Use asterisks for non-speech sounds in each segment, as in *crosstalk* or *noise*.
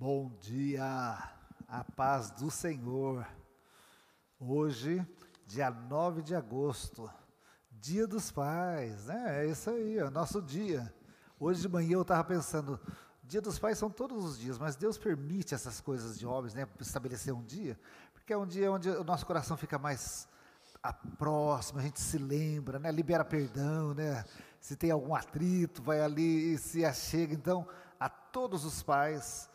Bom dia, a paz do Senhor. Hoje, dia 9 de agosto, dia dos pais, né? É isso aí, é nosso dia. Hoje de manhã eu estava pensando, dia dos pais são todos os dias, mas Deus permite essas coisas de homens, né? Estabelecer um dia, porque é um dia onde o nosso coração fica mais próximo, a gente se lembra, né? Libera perdão, né? Se tem algum atrito, vai ali e se achega. Então, a todos os pais,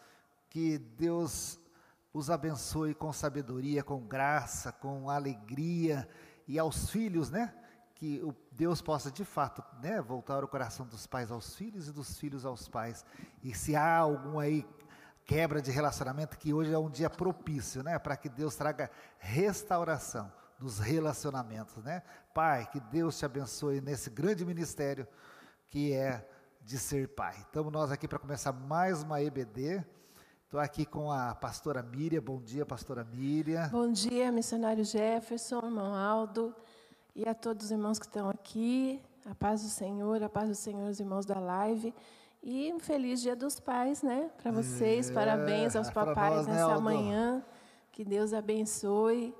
que Deus os abençoe com sabedoria, com graça, com alegria, e aos filhos, né? Que o Deus possa de fato, né, voltar o coração dos pais aos filhos e dos filhos aos pais. E se há algum aí quebra de relacionamento, que hoje é um dia propício, né, para que Deus traga restauração dos relacionamentos, né? Pai, que Deus te abençoe nesse grande ministério que é de ser pai. Estamos nós aqui para começar mais uma EBD. Estou aqui com a pastora Miriam. Bom dia, pastora Miriam. Bom dia, missionário Jefferson, irmão Aldo e a todos os irmãos que estão aqui. A paz do Senhor, a paz do Senhor, os irmãos da live. E um feliz Dia dos Pais, né? Para vocês. É, Parabéns aos papais nós, né, nessa né, manhã. Que Deus abençoe.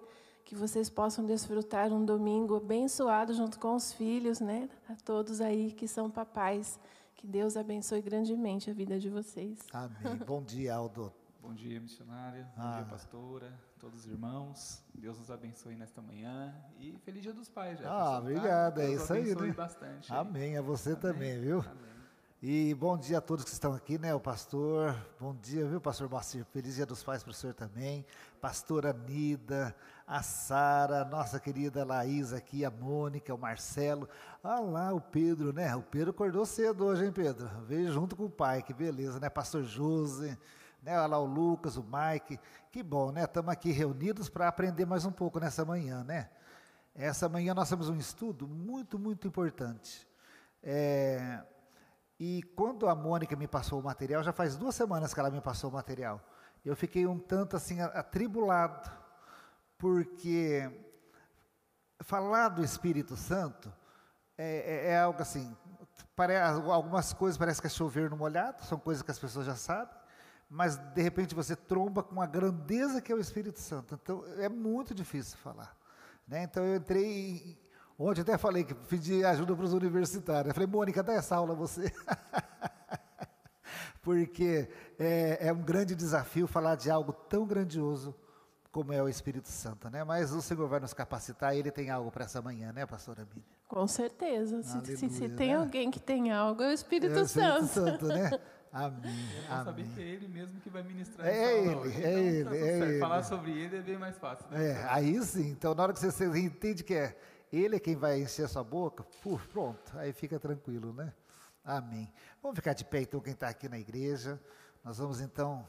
Que vocês possam desfrutar um domingo abençoado junto com os filhos, né? A todos aí que são papais. Que Deus abençoe grandemente a vida de vocês. Amém. *laughs* Bom dia, Aldo. Bom dia, missionária. Bom ah. dia, pastora. Todos os irmãos. Deus nos abençoe nesta manhã. E feliz dia dos pais, já. Ah, obrigado. Tá? É isso aí, né? bastante. Amém. A você Amém. também, viu? Amém. E bom dia a todos que estão aqui, né? O pastor, bom dia, viu, pastor Moacir? Feliz dia dos pais para o senhor também. Pastora Nida, a Sara, nossa querida Laís aqui, a Mônica, o Marcelo. Ah lá, o Pedro, né? O Pedro acordou cedo hoje, hein, Pedro? Veio junto com o pai, que beleza, né? Pastor José, né? Olha lá o Lucas, o Mike. Que bom, né? Estamos aqui reunidos para aprender mais um pouco nessa manhã, né? Essa manhã nós temos um estudo muito, muito importante. É e quando a Mônica me passou o material, já faz duas semanas que ela me passou o material, eu fiquei um tanto assim atribulado, porque falar do Espírito Santo é, é, é algo assim, algumas coisas parece que é chover no molhado, são coisas que as pessoas já sabem, mas de repente você tromba com a grandeza que é o Espírito Santo. Então é muito difícil falar. Né? Então eu entrei Ontem até falei que pedi ajuda para os universitários. Eu falei, Mônica, dá essa aula a você. *laughs* Porque é, é, um grande desafio falar de algo tão grandioso como é o Espírito Santo, né? Mas o Senhor vai nos capacitar e Ele tem algo para essa manhã, né, pastora Miriam? Com certeza. Se, se, se, tem né? alguém que tem algo, é o Espírito, é o Espírito Santo. né? *laughs* Amém. Eu saber que é Ele mesmo que vai ministrar é ele, é então, ele, tá é ele. Falar sobre Ele é bem mais fácil. Né? É, aí sim. Então, na hora que você, entende que é ele é quem vai encher a sua boca, puf, pronto, aí fica tranquilo, né? Amém. Vamos ficar de pé então, quem está aqui na igreja. Nós vamos então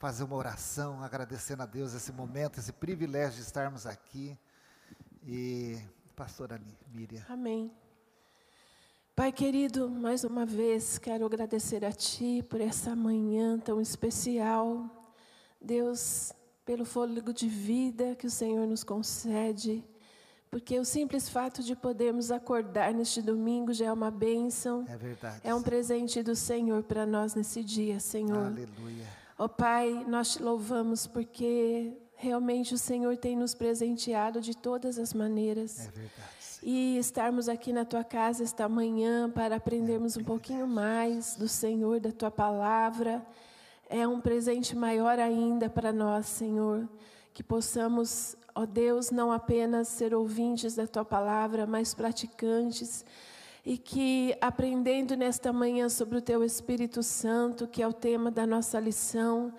fazer uma oração, agradecendo a Deus esse momento, esse privilégio de estarmos aqui. E, pastora Miriam. Amém. Pai querido, mais uma vez quero agradecer a Ti por essa manhã tão especial. Deus, pelo fôlego de vida que o Senhor nos concede porque o simples fato de podermos acordar neste domingo já é uma bênção. É verdade. É um presente do Senhor para nós nesse dia, Senhor. Aleluia. Ó oh, Pai, nós te louvamos porque realmente o Senhor tem nos presenteado de todas as maneiras. É verdade. E estarmos aqui na tua casa esta manhã para aprendermos é um pouquinho mais do Senhor, da tua palavra. É um presente maior ainda para nós, Senhor, que possamos ó Deus, não apenas ser ouvintes da tua palavra, mas praticantes, e que aprendendo nesta manhã sobre o teu Espírito Santo, que é o tema da nossa lição,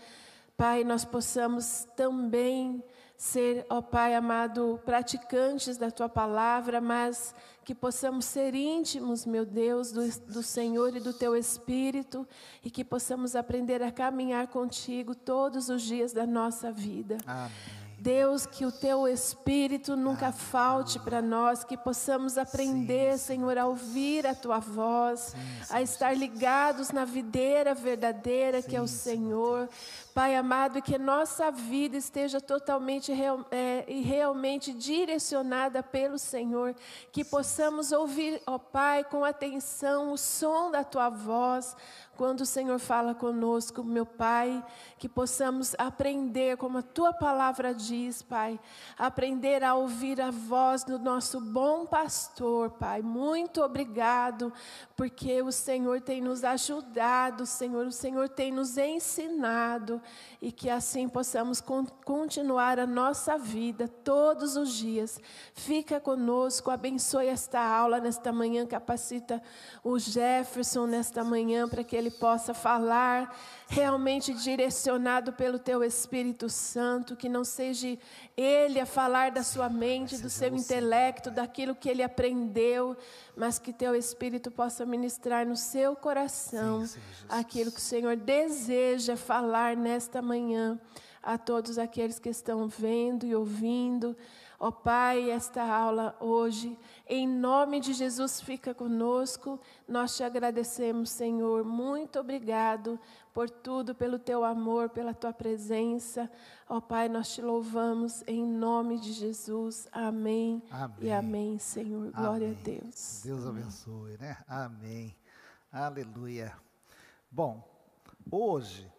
Pai, nós possamos também ser, ó Pai amado, praticantes da tua palavra, mas que possamos ser íntimos, meu Deus, do, do Senhor e do teu Espírito, e que possamos aprender a caminhar contigo todos os dias da nossa vida. Amém. Deus, que o teu Espírito nunca falte para nós, que possamos aprender, Senhor, a ouvir a tua voz, a estar ligados na videira verdadeira que é o Senhor. Pai amado, e que nossa vida esteja totalmente é, e realmente direcionada pelo Senhor, que possamos ouvir, ó Pai, com atenção o som da tua voz, quando o Senhor fala conosco, meu Pai, que possamos aprender, como a tua palavra diz, Pai, aprender a ouvir a voz do nosso bom pastor, Pai. Muito obrigado, porque o Senhor tem nos ajudado, Senhor, o Senhor tem nos ensinado, e que assim possamos continuar a nossa vida todos os dias. Fica conosco, abençoe esta aula nesta manhã, capacita o Jefferson nesta manhã para que ele possa falar realmente direcionado pelo teu Espírito Santo, que não seja ele a falar da sua mente, do seu intelecto, daquilo que ele aprendeu, mas que teu Espírito possa ministrar no seu coração aquilo que o Senhor deseja falar nesta manhã a todos aqueles que estão vendo e ouvindo. Ó oh, Pai, esta aula hoje, em nome de Jesus, fica conosco. Nós te agradecemos, Senhor. Muito obrigado por tudo, pelo teu amor, pela tua presença. Ó oh, Pai, nós te louvamos em nome de Jesus. Amém. amém. E amém, Senhor. Glória amém. a Deus. Deus abençoe, né? Amém. Aleluia. Bom, hoje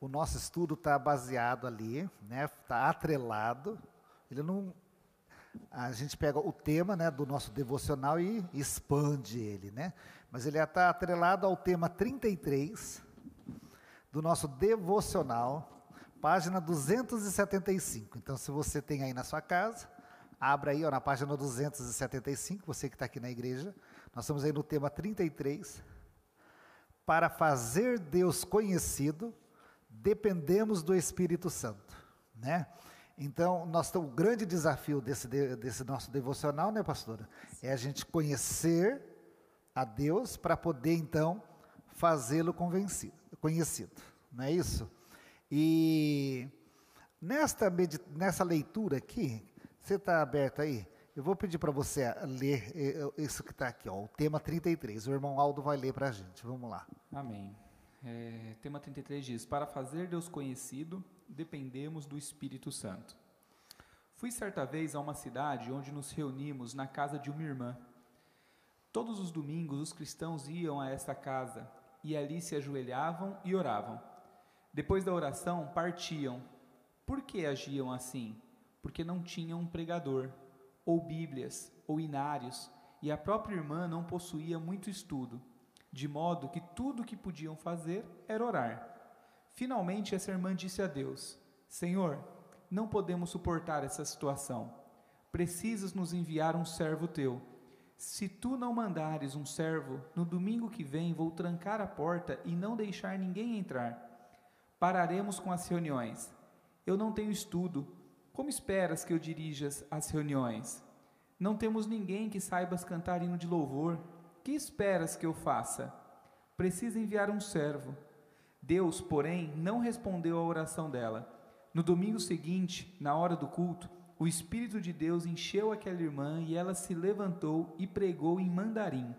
o nosso estudo está baseado ali, né? Está atrelado. Ele não a gente pega o tema né, do nosso devocional e expande ele, né? Mas ele está atrelado ao tema 33 do nosso devocional, página 275. Então, se você tem aí na sua casa, abra aí ó, na página 275, você que está aqui na igreja. Nós estamos aí no tema 33. Para fazer Deus conhecido, dependemos do Espírito Santo, né? Então, nós, o grande desafio desse, desse nosso devocional, né, pastora? É a gente conhecer a Deus para poder, então, fazê-lo conhecido. Não é isso? E nesta, nessa leitura aqui, você está aberto aí? Eu vou pedir para você ler eh, eh, isso que está aqui, ó, o tema 33. O irmão Aldo vai ler para a gente. Vamos lá. Amém. É, tema 33 diz: Para fazer Deus conhecido, dependemos do Espírito Santo. Fui certa vez a uma cidade onde nos reunimos na casa de uma irmã. Todos os domingos os cristãos iam a essa casa e ali se ajoelhavam e oravam. Depois da oração, partiam. Por que agiam assim? Porque não tinham um pregador, ou Bíblias, ou inários, e a própria irmã não possuía muito estudo, de modo que tudo o que podiam fazer era orar. Finalmente, essa irmã disse a Deus: Senhor, não podemos suportar essa situação. Precisas nos enviar um servo teu. Se tu não mandares um servo, no domingo que vem vou trancar a porta e não deixar ninguém entrar. Pararemos com as reuniões. Eu não tenho estudo. Como esperas que eu dirijas as reuniões? Não temos ninguém que saibas cantar hino de louvor. Que esperas que eu faça? Precisa enviar um servo. Deus, porém, não respondeu à oração dela. No domingo seguinte, na hora do culto, o Espírito de Deus encheu aquela irmã e ela se levantou e pregou em mandarim.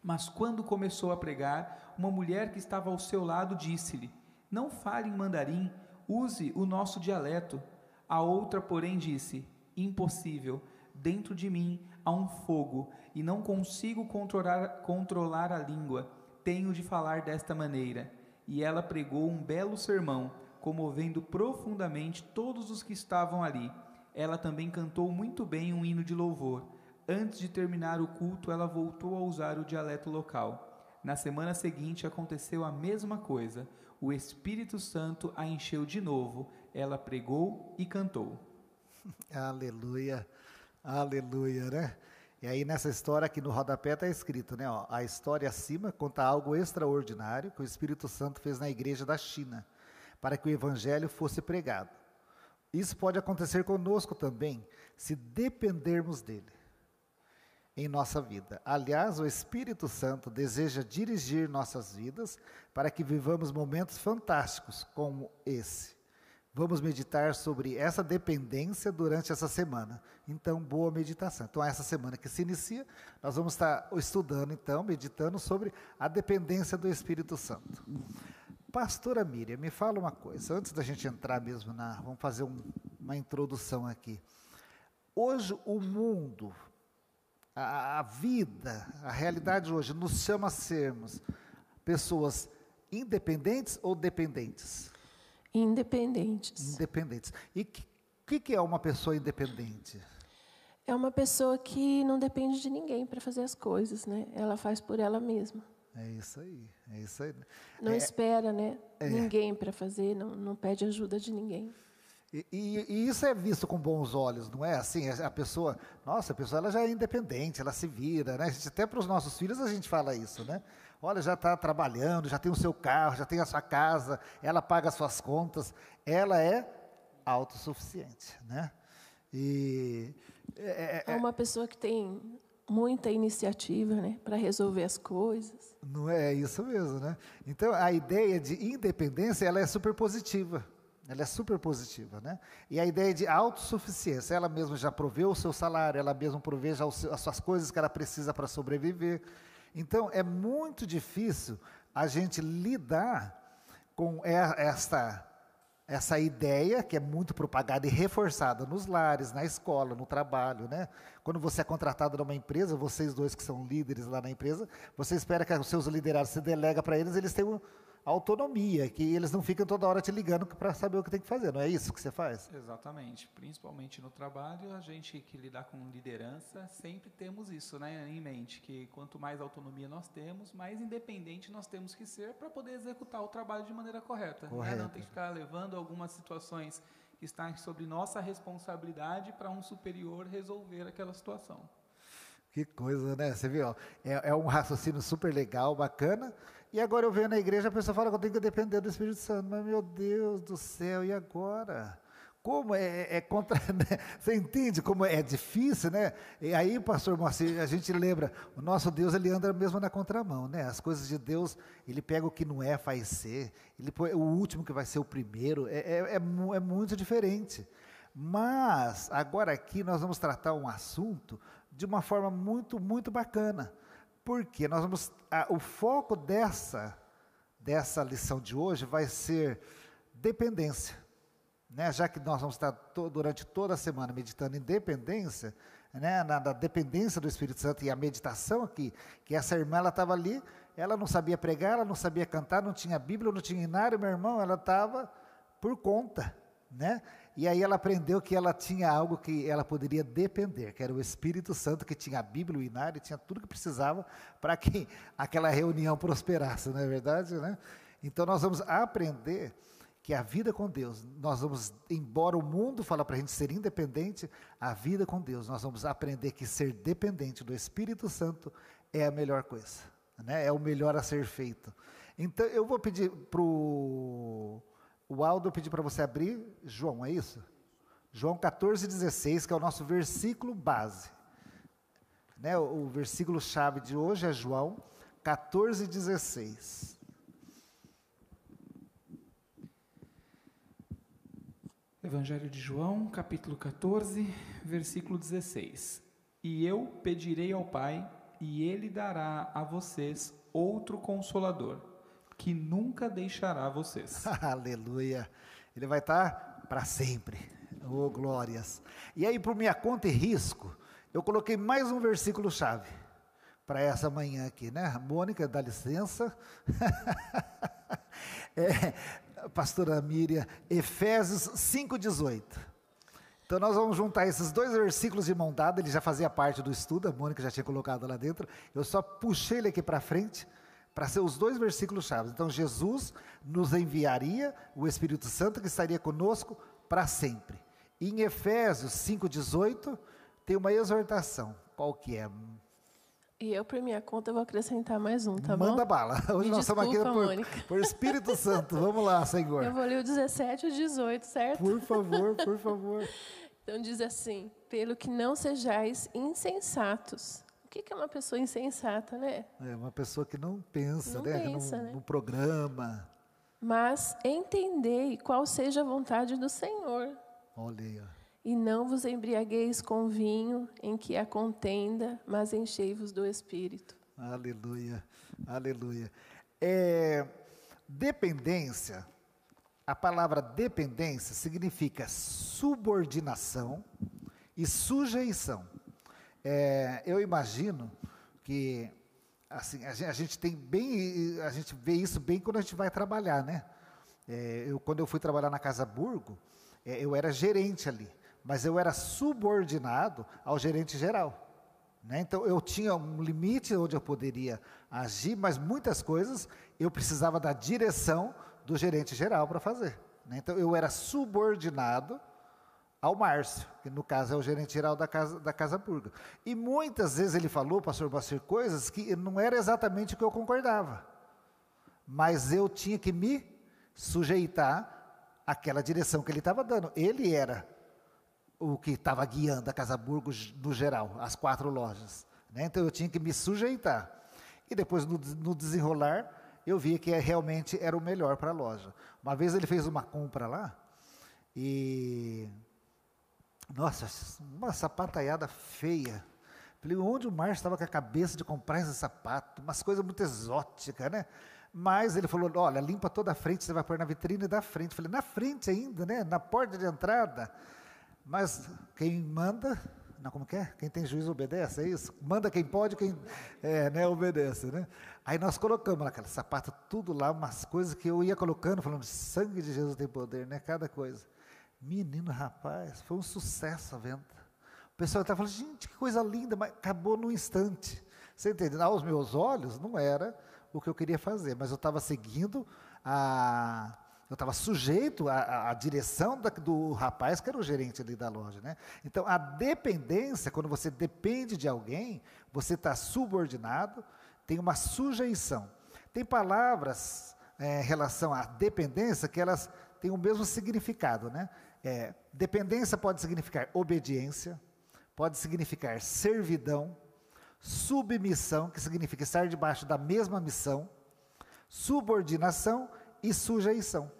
Mas quando começou a pregar, uma mulher que estava ao seu lado disse-lhe: Não fale em mandarim, use o nosso dialeto. A outra, porém, disse: Impossível, dentro de mim há um fogo e não consigo controlar, controlar a língua. Tenho de falar desta maneira e ela pregou um belo sermão, comovendo profundamente todos os que estavam ali. Ela também cantou muito bem um hino de louvor. Antes de terminar o culto, ela voltou a usar o dialeto local. Na semana seguinte aconteceu a mesma coisa. O Espírito Santo a encheu de novo. Ela pregou e cantou. *laughs* Aleluia, aleluia, né? E aí nessa história aqui no rodapé está escrito, né? Ó, a história acima conta algo extraordinário que o Espírito Santo fez na igreja da China, para que o evangelho fosse pregado. Isso pode acontecer conosco também, se dependermos dele em nossa vida. Aliás, o Espírito Santo deseja dirigir nossas vidas para que vivamos momentos fantásticos como esse. Vamos meditar sobre essa dependência durante essa semana. Então, boa meditação. Então, essa semana que se inicia, nós vamos estar estudando, então, meditando sobre a dependência do Espírito Santo. Pastora Miriam, me fala uma coisa, antes da gente entrar mesmo na. Vamos fazer um, uma introdução aqui. Hoje, o mundo, a, a vida, a realidade hoje nos chama a sermos pessoas independentes ou dependentes? Independentes. Independentes. E o que, que, que é uma pessoa independente? É uma pessoa que não depende de ninguém para fazer as coisas, né? Ela faz por ela mesma. É isso aí, é isso aí. Não É, espera, né? é. Ninguém para fazer, não, não pede ajuda de ninguém. E, e- e isso é visto com bons olhos, não é? Assim, a a pessoa, nossa, a pessoa ela já é independente, ela se vira, né? Gente- até para os nossos filhos a gente fala isso, né? Olha, já está trabalhando, já tem o seu carro, já tem a sua casa, ela paga as suas contas, ela é autossuficiente, né? E é- é- É uma pessoa que tem muita iniciativa, né? Para resolver as coisas. Não é isso mesmo, né? Então a ideia de independência ela é super positiva. Ela é super positiva, né? E a ideia de autossuficiência, ela mesma já proveu o seu salário, ela mesma provê já as suas coisas que ela precisa para sobreviver. Então é muito difícil a gente lidar com esta essa ideia que é muito propagada e reforçada nos lares, na escola, no trabalho, né? Quando você é contratado numa empresa, vocês dois que são líderes lá na empresa, você espera que os seus liderados se delega para eles, eles tenham autonomia, que eles não ficam toda hora te ligando para saber o que tem que fazer, não é isso que você faz? Exatamente. Principalmente no trabalho, a gente que lidar com liderança, sempre temos isso né, em mente, que quanto mais autonomia nós temos, mais independente nós temos que ser para poder executar o trabalho de maneira correta. né? Não tem que ficar levando algumas situações que estão sobre nossa responsabilidade para um superior resolver aquela situação. Que coisa, né? Você viu? É, é um raciocínio super legal, bacana. E agora eu venho na igreja, a pessoa fala que eu tenho que depender do Espírito Santo. Mas, meu Deus do céu, e agora? Como é, é contra. *laughs* né? Você entende como é difícil, né? E aí, pastor Moacir, a gente lembra, o nosso Deus, ele anda mesmo na contramão, né? As coisas de Deus, ele pega o que não é, faz ser. Ele põe o último que vai ser o primeiro. É, é, é é muito diferente. Mas, agora aqui, nós vamos tratar um assunto de uma forma muito, muito bacana. Porque nós vamos. a- o foco dessa, dessa lição de hoje vai ser dependência. Né? Já que nós vamos estar to- durante toda a semana meditando em dependência, né? na, na dependência do Espírito Santo e a meditação aqui, que essa irmã estava ali, ela não sabia pregar, ela não sabia cantar, não tinha Bíblia, não tinha inário, meu irmão, ela estava por conta, né? E aí ela aprendeu que ela tinha algo que ela poderia depender, que era o Espírito Santo, que tinha a Bíblia, o inário, tinha tudo que precisava para que *laughs* aquela reunião prosperasse, não é verdade, né? Então nós vamos aprender que a vida com Deus, nós vamos, embora o mundo fala para a gente ser independente, a vida com Deus, nós vamos aprender que ser dependente do Espírito Santo é a melhor coisa, né? é o melhor a ser feito. Então, eu vou pedir para o Aldo, eu pedi para você abrir, João, é isso? João 14, 16, que é o nosso versículo base. Né? O, o versículo chave de hoje é João 14, 16. Evangelho de João, capítulo 14, versículo 16. E eu pedirei ao Pai, e ele dará a vocês outro consolador, que nunca deixará vocês. *laughs* Aleluia. Ele vai estar para sempre. Oh, glórias. E aí, por minha conta e risco, eu coloquei mais um versículo chave para essa manhã aqui, né? Mônica, dá licença. *laughs* é, pastora Miriam, Efésios 5,18. Então nós vamos juntar esses dois versículos de mão dada, ele já fazia parte do estudo, a Mônica já tinha colocado lá dentro. Eu só puxei ele aqui para frente para ser os dois versículos chaves. Então Jesus nos enviaria o Espírito Santo que estaria conosco para sempre. E em Efésios 5:18 tem uma exortação. Qual que é? E eu, por minha conta, vou acrescentar mais um, tá Manda bom? bala. Hoje Me nós estamos aqui por, por Espírito Santo. Vamos lá, Senhor. Eu vou ler o 17 e o 18, certo? Por favor, por favor. Então diz assim: pelo que não sejais insensatos. O que é uma pessoa insensata, né? É uma pessoa que não pensa, Não né? pensa, no, né? no programa. Mas entendei qual seja a vontade do Senhor. Olha. E não vos embriagueis com vinho em que há contenda, mas enchei-vos do Espírito. Aleluia, aleluia. É, dependência, a palavra dependência significa subordinação e sujeição. É, eu imagino que assim, a gente, a gente, tem bem, a gente vê isso bem quando a gente vai trabalhar, né? É, eu, quando eu fui trabalhar na Casa Burgo, é, eu era gerente ali, mas eu era subordinado ao gerente geral. Né? Então eu tinha um limite onde eu poderia agir, mas muitas coisas eu precisava da direção do gerente geral para fazer. Né? Então eu era subordinado ao Márcio, que no caso é o gerente geral da Casa, da casa Burga. E muitas vezes ele falou, pastor Bacir, coisas que não era exatamente o que eu concordava. Mas eu tinha que me sujeitar àquela direção que ele estava dando. Ele era o que estava guiando a Casa Burgo no geral, as quatro lojas. Né? Então eu tinha que me sujeitar. E depois, no, no desenrolar, eu vi que realmente era o melhor para a loja. Uma vez ele fez uma compra lá e nossa, uma sapataiada feia. Falei, onde o Márcio estava com a cabeça de comprar esse sapato? Umas coisas muito exóticas, né? Mas ele falou, olha, limpa toda a frente, você vai pôr na vitrine da frente. Falei, na frente ainda, né? Na porta de entrada. Mas quem manda, não, como que é? Quem tem juízo obedece, é isso? Manda quem pode, quem é, né, obedece, né? Aí nós colocamos naquele sapato tudo lá, umas coisas que eu ia colocando, falando, sangue de Jesus tem poder, né? Cada coisa. Menino, rapaz, foi um sucesso a venda. O pessoal estava falando, gente, que coisa linda, mas acabou num instante. Você entende? Aos meus olhos, não era o que eu queria fazer, mas eu estava seguindo a. Eu estava sujeito à, à direção da, do rapaz que era o gerente ali da loja. Né? Então, a dependência, quando você depende de alguém, você está subordinado, tem uma sujeição. Tem palavras é, em relação à dependência que elas têm o mesmo significado. Né? É, dependência pode significar obediência, pode significar servidão, submissão, que significa estar debaixo da mesma missão, subordinação e sujeição.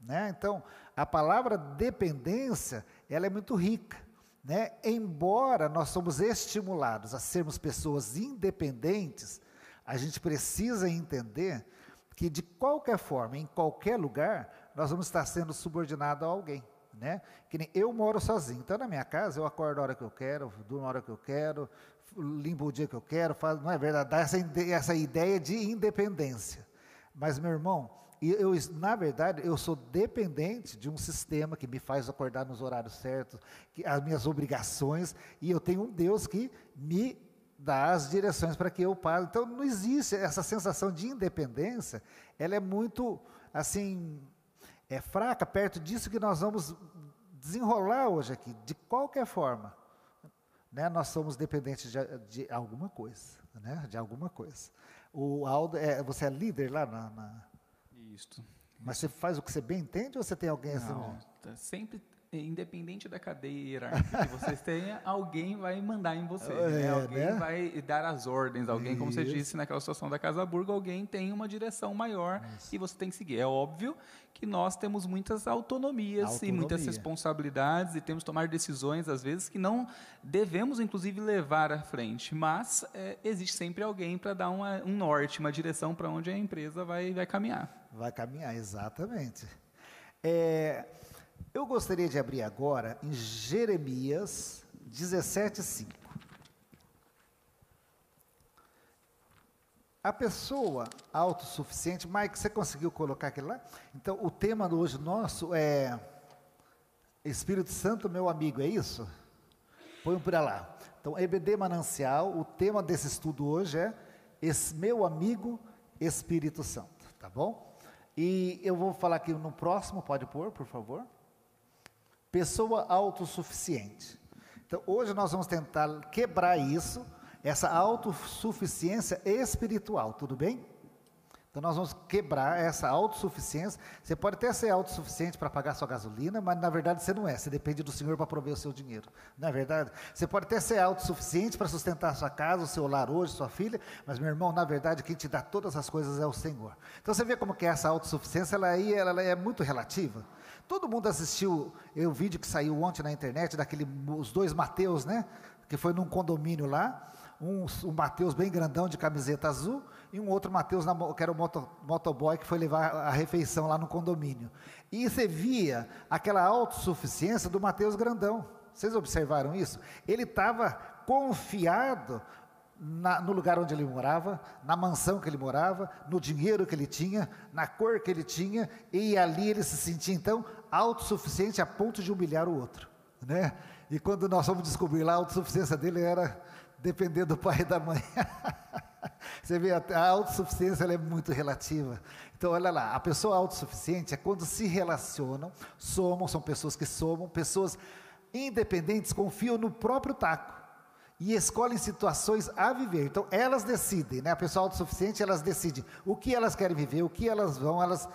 Né? Então, a palavra dependência, ela é muito rica. Né? Embora nós somos estimulados a sermos pessoas independentes, a gente precisa entender que de qualquer forma, em qualquer lugar, nós vamos estar sendo subordinados a alguém né? Que nem eu moro sozinho. Então, na minha casa, eu acordo a hora que eu quero, durmo a hora que eu quero, limpo o dia que eu quero, faz, não é verdade? Dá essa, essa ideia de independência. Mas, meu irmão, eu, na verdade, eu sou dependente de um sistema que me faz acordar nos horários certos, que, as minhas obrigações, e eu tenho um Deus que me dá as direções para que eu pare. Então, não existe essa sensação de independência, ela é muito, assim, é fraca perto disso que nós vamos desenrolar hoje aqui. De qualquer forma, né, nós somos dependentes de, de, alguma coisa, né, de alguma coisa. O Aldo, é, você é líder lá na, na... Isso. Mas você faz o que você bem entende ou você tem alguém assim? Não, tá sempre independente da cadeira que vocês *laughs* tenham, alguém vai mandar em você. É, né? Alguém né? vai dar as ordens. Alguém, Isso. como você disse naquela situação da Casa Burgo, alguém tem uma direção maior Isso. e você tem que seguir. É óbvio que nós temos muitas autonomias Autonomia. e muitas responsabilidades e temos que tomar decisões, às vezes, que não devemos, inclusive, levar à frente. Mas é, existe sempre alguém para dar uma, um norte, uma direção para onde a empresa vai, vai caminhar. Vai caminhar, exatamente. É, eu gostaria de abrir agora em Jeremias 17:5. A pessoa autossuficiente, Mike, você conseguiu colocar aquilo lá? Então, o tema hoje nosso é Espírito Santo, meu amigo, é isso? Põe para lá. Então, EBD Manancial, o tema desse estudo hoje é esse meu amigo Espírito Santo, tá bom? E eu vou falar aqui no próximo, pode pôr, por favor? Pessoa autossuficiente. Então, hoje nós vamos tentar quebrar isso, essa autossuficiência espiritual, tudo bem? Então, nós vamos quebrar essa autossuficiência. Você pode até ser autossuficiente para pagar sua gasolina, mas na verdade você não é. Você depende do Senhor para prover o seu dinheiro. Não é verdade? Você pode até ser autossuficiente para sustentar sua casa, o seu lar hoje, sua filha, mas, meu irmão, na verdade, quem te dá todas as coisas é o Senhor. Então, você vê como que é essa autossuficiência, ela, aí, ela é muito relativa. Todo mundo assistiu o vídeo que saiu ontem na internet, daquele, os dois Mateus, né? Que foi num condomínio lá. Um, um Mateus bem grandão de camiseta azul e um outro Mateus, que era o moto, motoboy, que foi levar a refeição lá no condomínio. E você via aquela autossuficiência do Mateus grandão. Vocês observaram isso? Ele estava confiado na, no lugar onde ele morava, na mansão que ele morava, no dinheiro que ele tinha, na cor que ele tinha, e ali ele se sentia então autossuficiente a ponto de humilhar o outro, né? E quando nós fomos descobrir lá, a autossuficiência dele era depender do pai e da mãe. *laughs* Você vê, a autossuficiência é muito relativa. Então, olha lá, a pessoa autossuficiente é quando se relacionam, somam, são pessoas que somam, pessoas independentes confiam no próprio taco e escolhem situações a viver. Então, elas decidem, né? A pessoa autossuficiente, elas decidem o que elas querem viver, o que elas vão, elas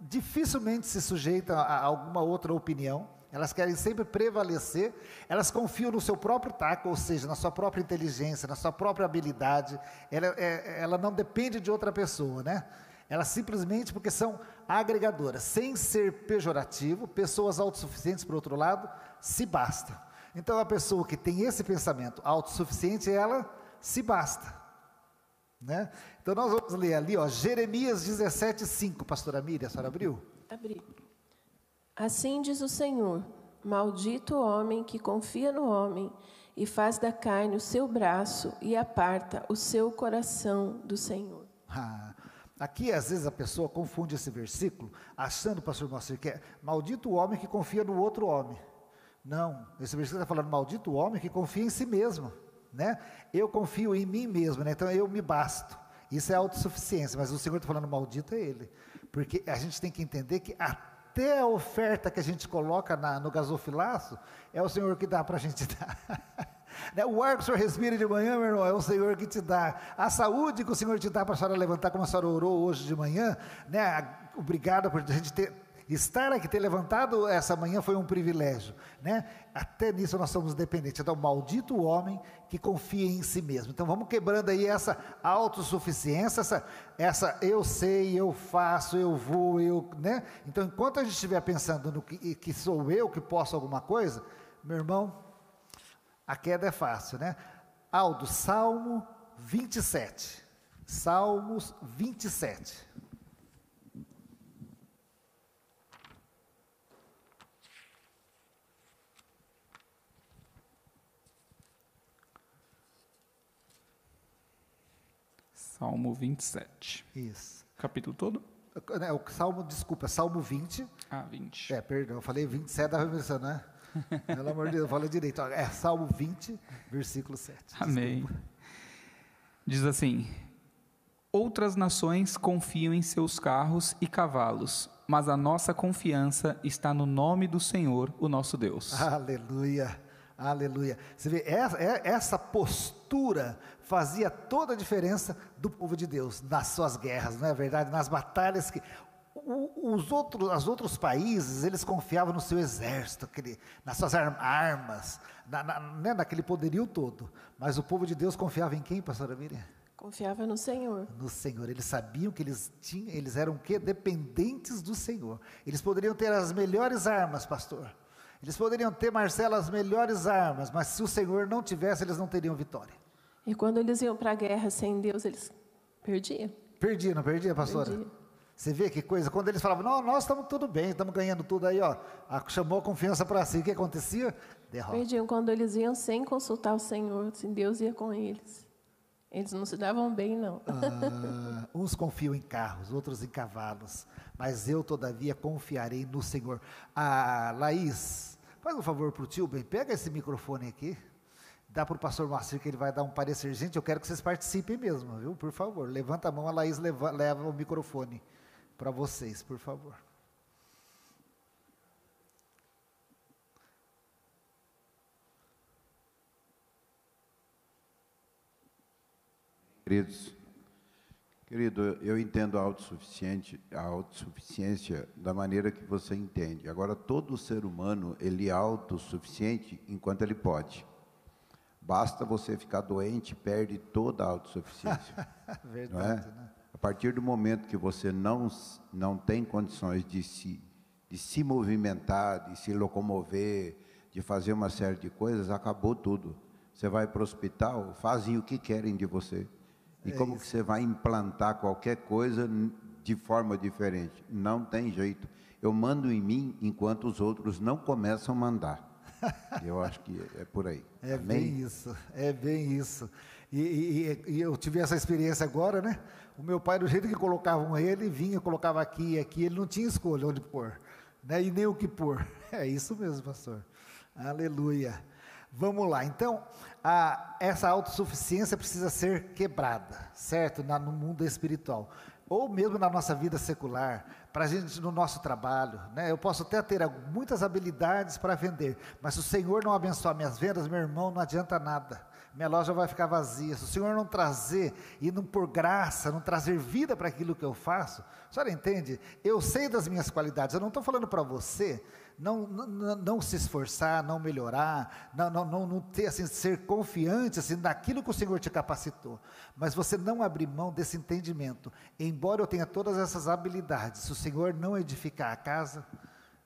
dificilmente se sujeitam a alguma outra opinião. Elas querem sempre prevalecer, elas confiam no seu próprio taco, ou seja, na sua própria inteligência, na sua própria habilidade. Ela, é, ela não depende de outra pessoa, né? Elas simplesmente porque são agregadoras, sem ser pejorativo, pessoas autossuficientes, por outro lado, se basta. Então a pessoa que tem esse pensamento autossuficiente, ela se basta. Né? Então nós vamos ler ali, ó, Jeremias 17, 5, pastora Miriam, a senhora abriu? Abri. Assim diz o Senhor: Maldito o homem que confia no homem e faz da carne o seu braço e aparta o seu coração do Senhor. Ah, aqui, às vezes, a pessoa confunde esse versículo, achando, pastor Moacir, que é maldito o homem que confia no outro homem. Não, esse versículo está falando maldito o homem que confia em si mesmo. Né? Eu confio em mim mesmo, né? então eu me basto. Isso é autossuficiência, mas o Senhor está falando maldito é ele. Porque a gente tem que entender que até a oferta que a gente coloca na, no gasofilaço, é o Senhor que dá para a gente *laughs* dar. Né, o ar que o Senhor respira de manhã, meu irmão, é o Senhor que te dá. A saúde que o Senhor te dá para a senhora levantar, como a senhora orou hoje de manhã, né? Obrigado por a gente ter Estar aqui, ter levantado essa manhã foi um privilégio, né? Até nisso nós somos dependentes. Então, maldito homem que confia em si mesmo. Então, vamos quebrando aí essa autossuficiência, essa, essa eu sei, eu faço, eu vou, eu, né? Então, enquanto a gente estiver pensando no que, que sou eu que posso alguma coisa, meu irmão, a queda é fácil, né? Aldo, Salmo 27. Salmos 27. Salmo 27. Isso. Capítulo todo? É, o Salmo, desculpa, Salmo 20. Ah, 20. É, perdão, eu falei 27 da remissão, né? Pelo amor de Deus, fala direito. É Salmo 20, versículo 7. Amém. Diz assim: Outras nações confiam em seus carros e cavalos, mas a nossa confiança está no nome do Senhor, o nosso Deus. Aleluia. Aleluia. Você vê, essa postura fazia toda a diferença do povo de Deus nas suas guerras, não é verdade? Nas batalhas que os outros, os outros países, eles confiavam no seu exército, aquele, nas suas armas, na, na, né, naquele poderio todo. Mas o povo de Deus confiava em quem, pastora Miriam? Confiava no Senhor. No Senhor. Eles sabiam que eles tinham, eles eram o quê? Dependentes do Senhor. Eles poderiam ter as melhores armas, pastor. Eles poderiam ter, Marcelo, as melhores armas, mas se o Senhor não tivesse, eles não teriam vitória. E quando eles iam para a guerra sem Deus, eles perdiam? Perdia, não perdia, pastora? Perdia. Você vê que coisa? Quando eles falavam, não, nós estamos tudo bem, estamos ganhando tudo aí, ó, chamou a confiança para si, o que acontecia? Derrota. Perdiam quando eles iam sem consultar o Senhor, assim, Deus ia com eles. Eles não se davam bem, não. Ah, uns confiam em carros, outros em cavalos, mas eu, todavia, confiarei no Senhor. Ah, Laís, faz um favor para o tio, bem, pega esse microfone aqui, dá para o pastor Márcio que ele vai dar um parecer. Gente, eu quero que vocês participem mesmo, viu? Por favor, levanta a mão, a Laís leva, leva o microfone para vocês, por favor. Queridos, querido, eu entendo a autossuficiente, a autossuficiência da maneira que você entende. Agora, todo ser humano, ele é autossuficiente enquanto ele pode. Basta você ficar doente, perde toda a autossuficiência. *laughs* Verdade, não é? né? A partir do momento que você não, não tem condições de se, de se movimentar, de se locomover, de fazer uma série de coisas, acabou tudo. Você vai para o hospital, fazem o que querem de você. E é como isso. que você vai implantar qualquer coisa de forma diferente? Não tem jeito. Eu mando em mim enquanto os outros não começam a mandar. *laughs* Eu acho que é por aí. É Amém? bem isso, é bem isso. E, e, e, eu tive essa experiência agora, né? O meu pai, do jeito que colocavam ele, vinha, colocava aqui e aqui, ele não tinha escolha onde pôr, né? E nem o que pôr. *laughs* É isso mesmo, pastor. Aleluia. Vamos lá. Então, a, essa autossuficiência precisa ser quebrada, certo? Na, no mundo espiritual. Ou mesmo na nossa vida secular, para a gente no nosso trabalho. Né? Eu posso até ter muitas habilidades para vender, mas se o Senhor não abençoar minhas vendas, meu irmão, não adianta nada. Minha loja vai ficar vazia. Se o Senhor não trazer e não por graça, não trazer vida para aquilo que eu faço, a senhora entende? Eu sei das minhas qualidades, eu não estou falando para você não, não, não, se esforçar, não melhorar, não, não, não, não ter, assim, ser confiante assim, naquilo que o Senhor te capacitou, mas você não abrir mão desse entendimento. Embora eu tenha todas essas habilidades, se o Senhor não edificar a casa,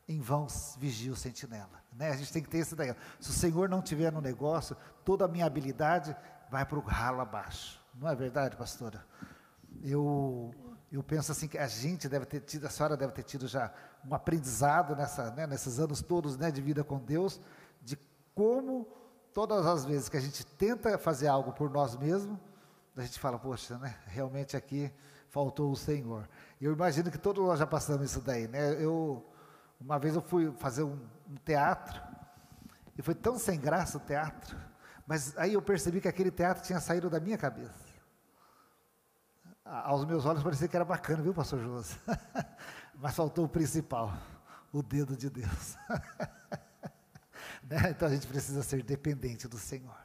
em vão vigia o sentinela. Né? A gente tem que ter esse daí. Se o Senhor não tiver no negócio, toda a minha habilidade vai para o ralo abaixo. Não é verdade, pastora? Eu eu penso assim que a gente deve ter tido, a senhora deve ter tido já um aprendizado nessa, né, nesses anos todos né, de vida com Deus, de como todas as vezes que a gente tenta fazer algo por nós mesmos, a gente fala, poxa, né, realmente aqui faltou o Senhor. E eu imagino que todos nós já passamos isso daí, né? Eu uma vez eu fui fazer um, um teatro e foi tão sem graça o teatro, mas aí eu percebi que aquele teatro tinha saído da minha cabeça aos meus olhos parecia que era bacana, viu, pastor José? *laughs* Mas faltou o principal, o dedo de Deus. *laughs* né? Então a gente precisa ser dependente do Senhor.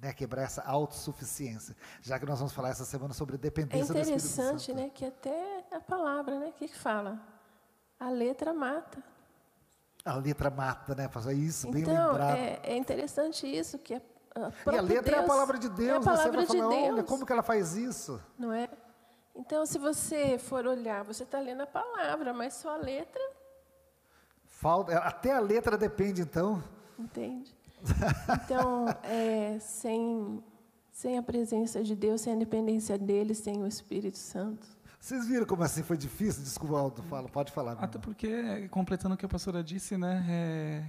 Né? Quebrar essa autossuficiência. Já que nós vamos falar essa semana sobre dependência do Espírito Santo. É interessante, né? Que até a palavra, né? O que, que fala? A letra mata. A letra mata, né? Pastor? Isso, então, bem lembrado. É, é interessante isso, que a, a e a letra Deus, é a palavra de Deus. É a palavra né? Você vai de falar, Deus. olha, como que ela faz isso? Não é? Então, se você for olhar, você está lendo a palavra, mas só a letra. Falta, até a letra depende, então. Entende? Então, *laughs* é, sem, sem a presença de Deus, sem a dependência dele, sem o Espírito Santo. Vocês viram como assim foi difícil? Desculpa, Aldo, fala, pode falar. Até porque, completando o que a pastora disse, né, é,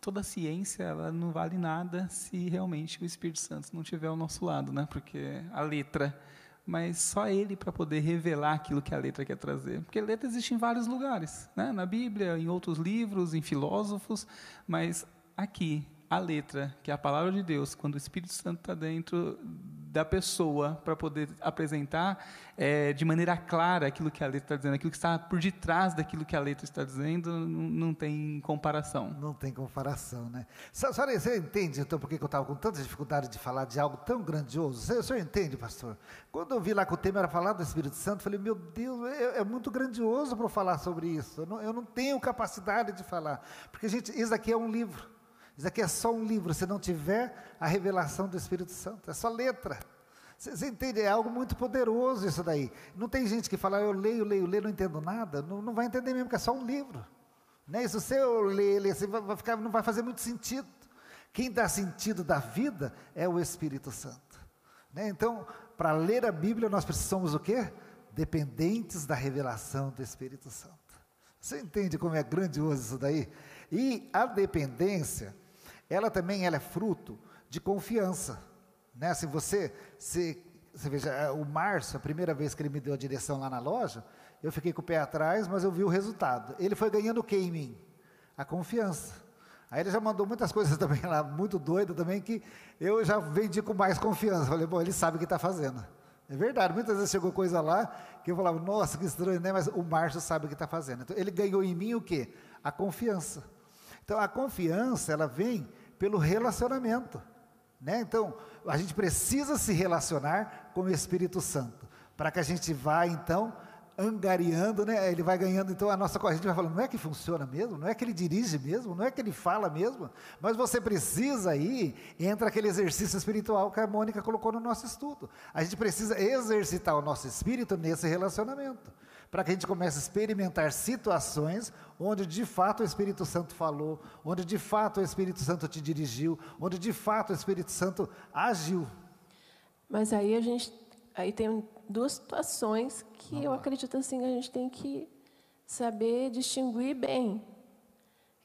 toda a ciência ela não vale nada se realmente o Espírito Santo não estiver ao nosso lado, né? Porque a letra mas só ele para poder revelar aquilo que a letra quer trazer. Porque a letra existe em vários lugares, né? na Bíblia, em outros livros, em filósofos, mas aqui, a letra, que é a palavra de Deus, quando o Espírito Santo está dentro da pessoa para poder apresentar é, de maneira clara aquilo que a letra está dizendo, aquilo que está por detrás daquilo que a letra está dizendo, não, tem comparação. Não tem comparação, né? Senhora, você entende então por que eu estava com tanta dificuldade de falar de algo tão grandioso? O senhor entende, pastor? Quando eu vi lá que o tema era falar do Espírito Santo, eu falei, meu Deus, é, é muito grandioso para falar sobre isso. Eu não, eu não tenho capacidade de falar. Porque, gente, isso aqui é um livro. Isso aqui é só um livro, se não tiver a revelação do Espírito Santo, é só letra. Você entende? É algo muito poderoso isso daí. Não tem gente que fala, eu leio, leio, leio, não entendo nada. Não, não vai entender mesmo que é só um livro. Né? Se você ler, ler assim, vai ficar, não vai fazer muito sentido. Quem dá sentido da vida é o Espírito Santo. Né? Então, para ler a Bíblia, nós precisamos o quê? Dependentes da revelação do Espírito Santo. Você entende como é grandioso isso daí? E a dependência, ela também ela é fruto de confiança. Né? Se você, se, você veja, é, o Márcio, a primeira vez que ele me deu a direção lá na loja, eu fiquei com o pé atrás, mas eu vi o resultado. Ele foi ganhando o que em mim? A confiança. Aí ele já mandou muitas coisas *laughs* também lá, muito doido também, que eu já vendi com mais confiança. Falei, bom, ele sabe o que está fazendo. É verdade, muitas vezes chegou coisa lá que eu falava, nossa, que estranho, né? Mas o Márcio sabe o que está fazendo. Então ele ganhou em mim o quê? A confiança. Então a confiança, ela vem pelo relacionamento. Né? Então, a gente precisa se relacionar com o Espírito Santo, para que a gente vá, então, angariando, né? ele vai ganhando, então, a nossa a gente vai falando, não é que funciona mesmo, não é que ele dirige mesmo, não é que ele fala mesmo, mas você precisa aí, entra aquele exercício espiritual que a Mônica colocou no nosso estudo, a gente precisa exercitar o nosso espírito nesse relacionamento, para que a gente comece a experimentar situações onde de fato o Espírito Santo falou, onde de fato o Espírito Santo te dirigiu, onde de fato o Espírito Santo agiu. Mas aí a gente, aí tem duas situações que Vamos eu lá. acredito assim a gente tem que saber distinguir bem,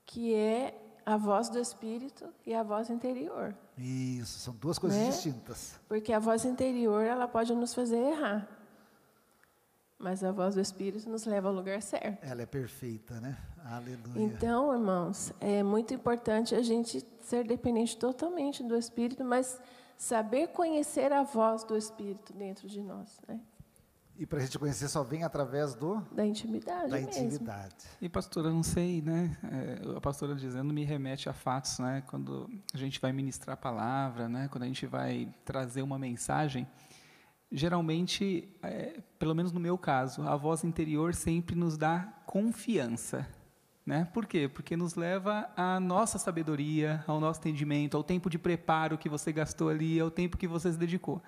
que é a voz do espírito e a voz interior. Isso, são duas coisas Né? distintas. Porque a voz interior, ela pode nos fazer errar. Mas a voz do espírito nos leva ao lugar certo. Ela é perfeita, né? Aleluia. Então, irmãos, é muito importante a gente ser dependente totalmente do Espírito, mas saber conhecer a voz do Espírito dentro de nós, né? E para a gente conhecer só vem através do Da intimidade da mesmo. intimidade. E pastora, não sei, né? é, a pastora dizendo me remete a fatos, né? Quando a gente vai ministrar a palavra, né? Quando a gente vai trazer uma mensagem, geralmente, é, pelo menos no meu caso, a voz interior sempre nos dá confiança, né? Por quê? Porque nos leva à nossa sabedoria, ao nosso entendimento, ao tempo de preparo que você gastou ali, ao tempo que você se dedicou.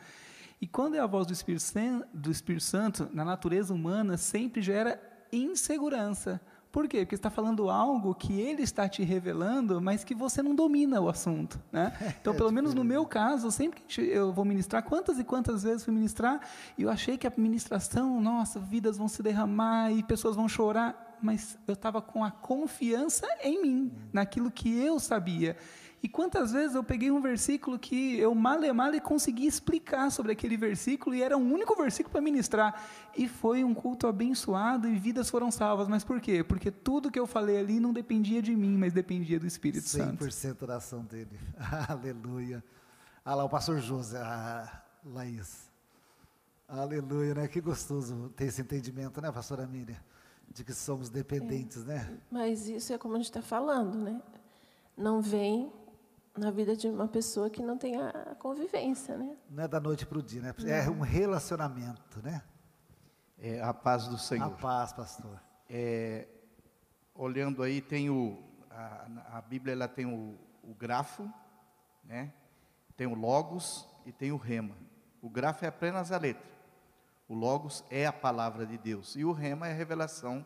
E quando é a voz do Espírito, do Espírito Santo, na natureza humana, sempre gera insegurança. Por quê? Porque está falando algo que ele está te revelando, mas que você não domina o assunto. Né? *laughs* Então, pelo menos no meu caso, sempre que eu vou ministrar, quantas e quantas vezes fui ministrar, e eu achei que a ministração, nossa, vidas vão se derramar e pessoas vão chorar, mas eu estava com a confiança em mim, naquilo que eu sabia. E quantas vezes eu peguei um versículo que eu male male consegui explicar sobre aquele versículo e era um único versículo para ministrar. E foi um culto abençoado e vidas foram salvas. Mas por quê? Porque tudo que eu falei ali não dependia de mim, mas dependia do Espírito Santo. 100% da ação dele. *laughs* Aleluia. Ah lá, o pastor José, a Laís. Aleluia, né? Que gostoso ter esse entendimento, né, pastora Miriam? De que somos dependentes, né? Mas isso é como a gente está falando, né? Não vem na vida de uma pessoa que não tem a convivência, né? Não é da noite para o dia, né? É um relacionamento, né? É, a paz do A Senhor. paz, pastor. É, olhando aí, tem o, a, a Bíblia ela tem o, o grafo, né? tem o logos e tem o rema. O grafo é apenas a letra. O logos é a palavra de Deus. E o rema é a revelação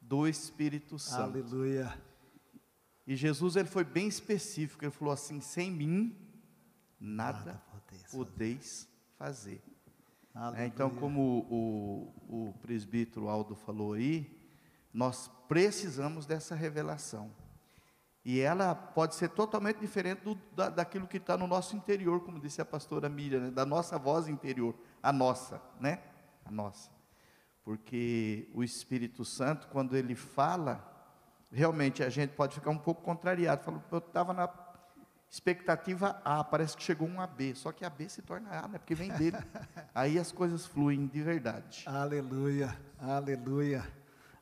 do Espírito Santo. Aleluia. E Jesus ele foi bem específico. Ele falou assim: sem mim, nada, Nada podeis fazer. É, então, como o, o, o presbítero Aldo falou aí, nós precisamos dessa revelação. E ela pode ser totalmente diferente do, da, daquilo que está no nosso interior, como disse a pastora Miriam, né? da nossa voz interior, a nossa, né? A nossa. Porque o Espírito Santo, quando ele fala, realmente a gente pode ficar um pouco contrariado. Fala, eu estava na expectativa A, parece que chegou um AB, só que AB se torna A, né? Porque vem dele. *laughs* Aí as coisas fluem de verdade. Aleluia, aleluia,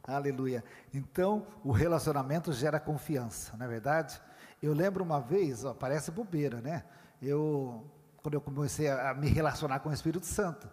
aleluia. Então, o relacionamento gera confiança, não é verdade? Eu lembro uma vez, ó, parece bobeira, né? Eu, quando eu comecei a, me relacionar com o Espírito Santo,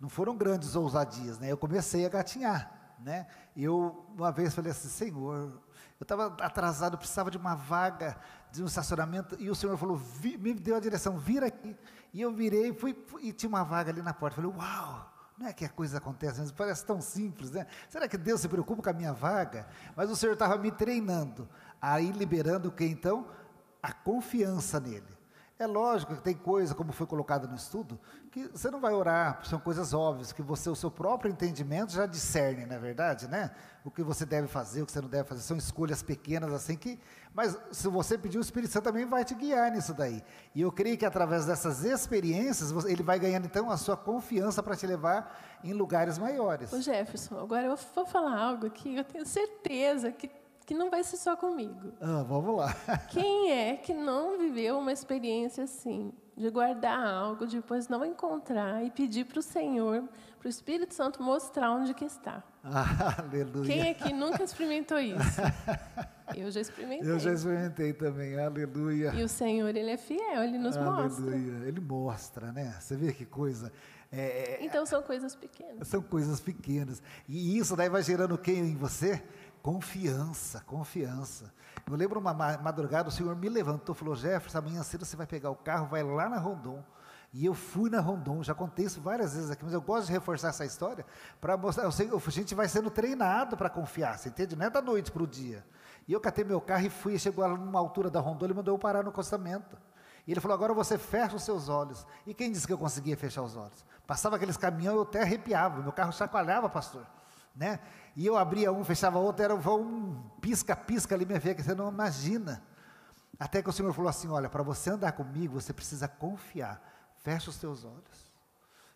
não foram grandes ousadias, né? Eu comecei a gatinhar, né? Eu, uma vez, falei assim, Senhor, eu estava atrasado, precisava de uma vaga, de um estacionamento, e o Senhor falou, "Vi- me deu a direção, vira aqui. E eu virei, fui- e tinha uma vaga ali na porta. Falei, uau, não é que a coisa acontece, mas parece tão simples, né? Será que Deus se preocupa com a minha vaga? Mas o Senhor estava me treinando, aí liberando o que então? A confiança nele. É lógico que tem coisa, como foi colocado no estudo, que você não vai orar, são coisas óbvias, que você, o seu próprio entendimento já discerne, não é verdade, né? O que você deve fazer, o que você não deve fazer, são escolhas pequenas assim que, mas se você pedir, o Espírito Santo também vai te guiar nisso daí. E eu creio que através dessas experiências, ele vai ganhando então a sua confiança para te levar em lugares maiores. Ô Jefferson, agora eu vou falar algo aqui, eu tenho certeza que, que não vai ser só comigo. Ah, vamos lá. *laughs* Quem é que não viveu uma experiência assim, de guardar algo, depois não encontrar e pedir para o Senhor, para o Espírito Santo mostrar onde que está? *laughs* Aleluia. Quem aqui nunca experimentou isso? *laughs* Eu já experimentei. Eu já experimentei também, aleluia. E o Senhor, Ele é fiel, Ele nos mostra. Aleluia. Ele mostra, né? Você vê que coisa. É, é, Então são coisas pequenas. são coisas pequenas. E isso daí vai gerando o que em você? Confiança, confiança. Eu lembro uma ma- madrugada, o Senhor me levantou e falou: Jefferson, amanhã cedo você vai pegar o carro, vai lá na Rondon. E eu fui na Rondon, já contei isso várias vezes aqui, mas eu gosto de reforçar essa história para mostrar. Eu sei, a gente vai sendo treinado para confiar, você entende? Não é da noite para o dia. E eu catei meu carro e fui, chegou lá numa altura da Rondon, ele mandou eu parar no acostamento. E ele falou: agora você fecha os seus olhos. E quem disse que eu conseguia fechar os olhos? Passava aqueles caminhões, eu até arrepiava, meu carro chacoalhava, pastor. Né? E eu abria um, fechava outro, era um pisca-pisca ali, minha filha, que você não imagina. Até que o Senhor falou assim: Olha, para você andar comigo, você precisa confiar. Fecha os teus olhos.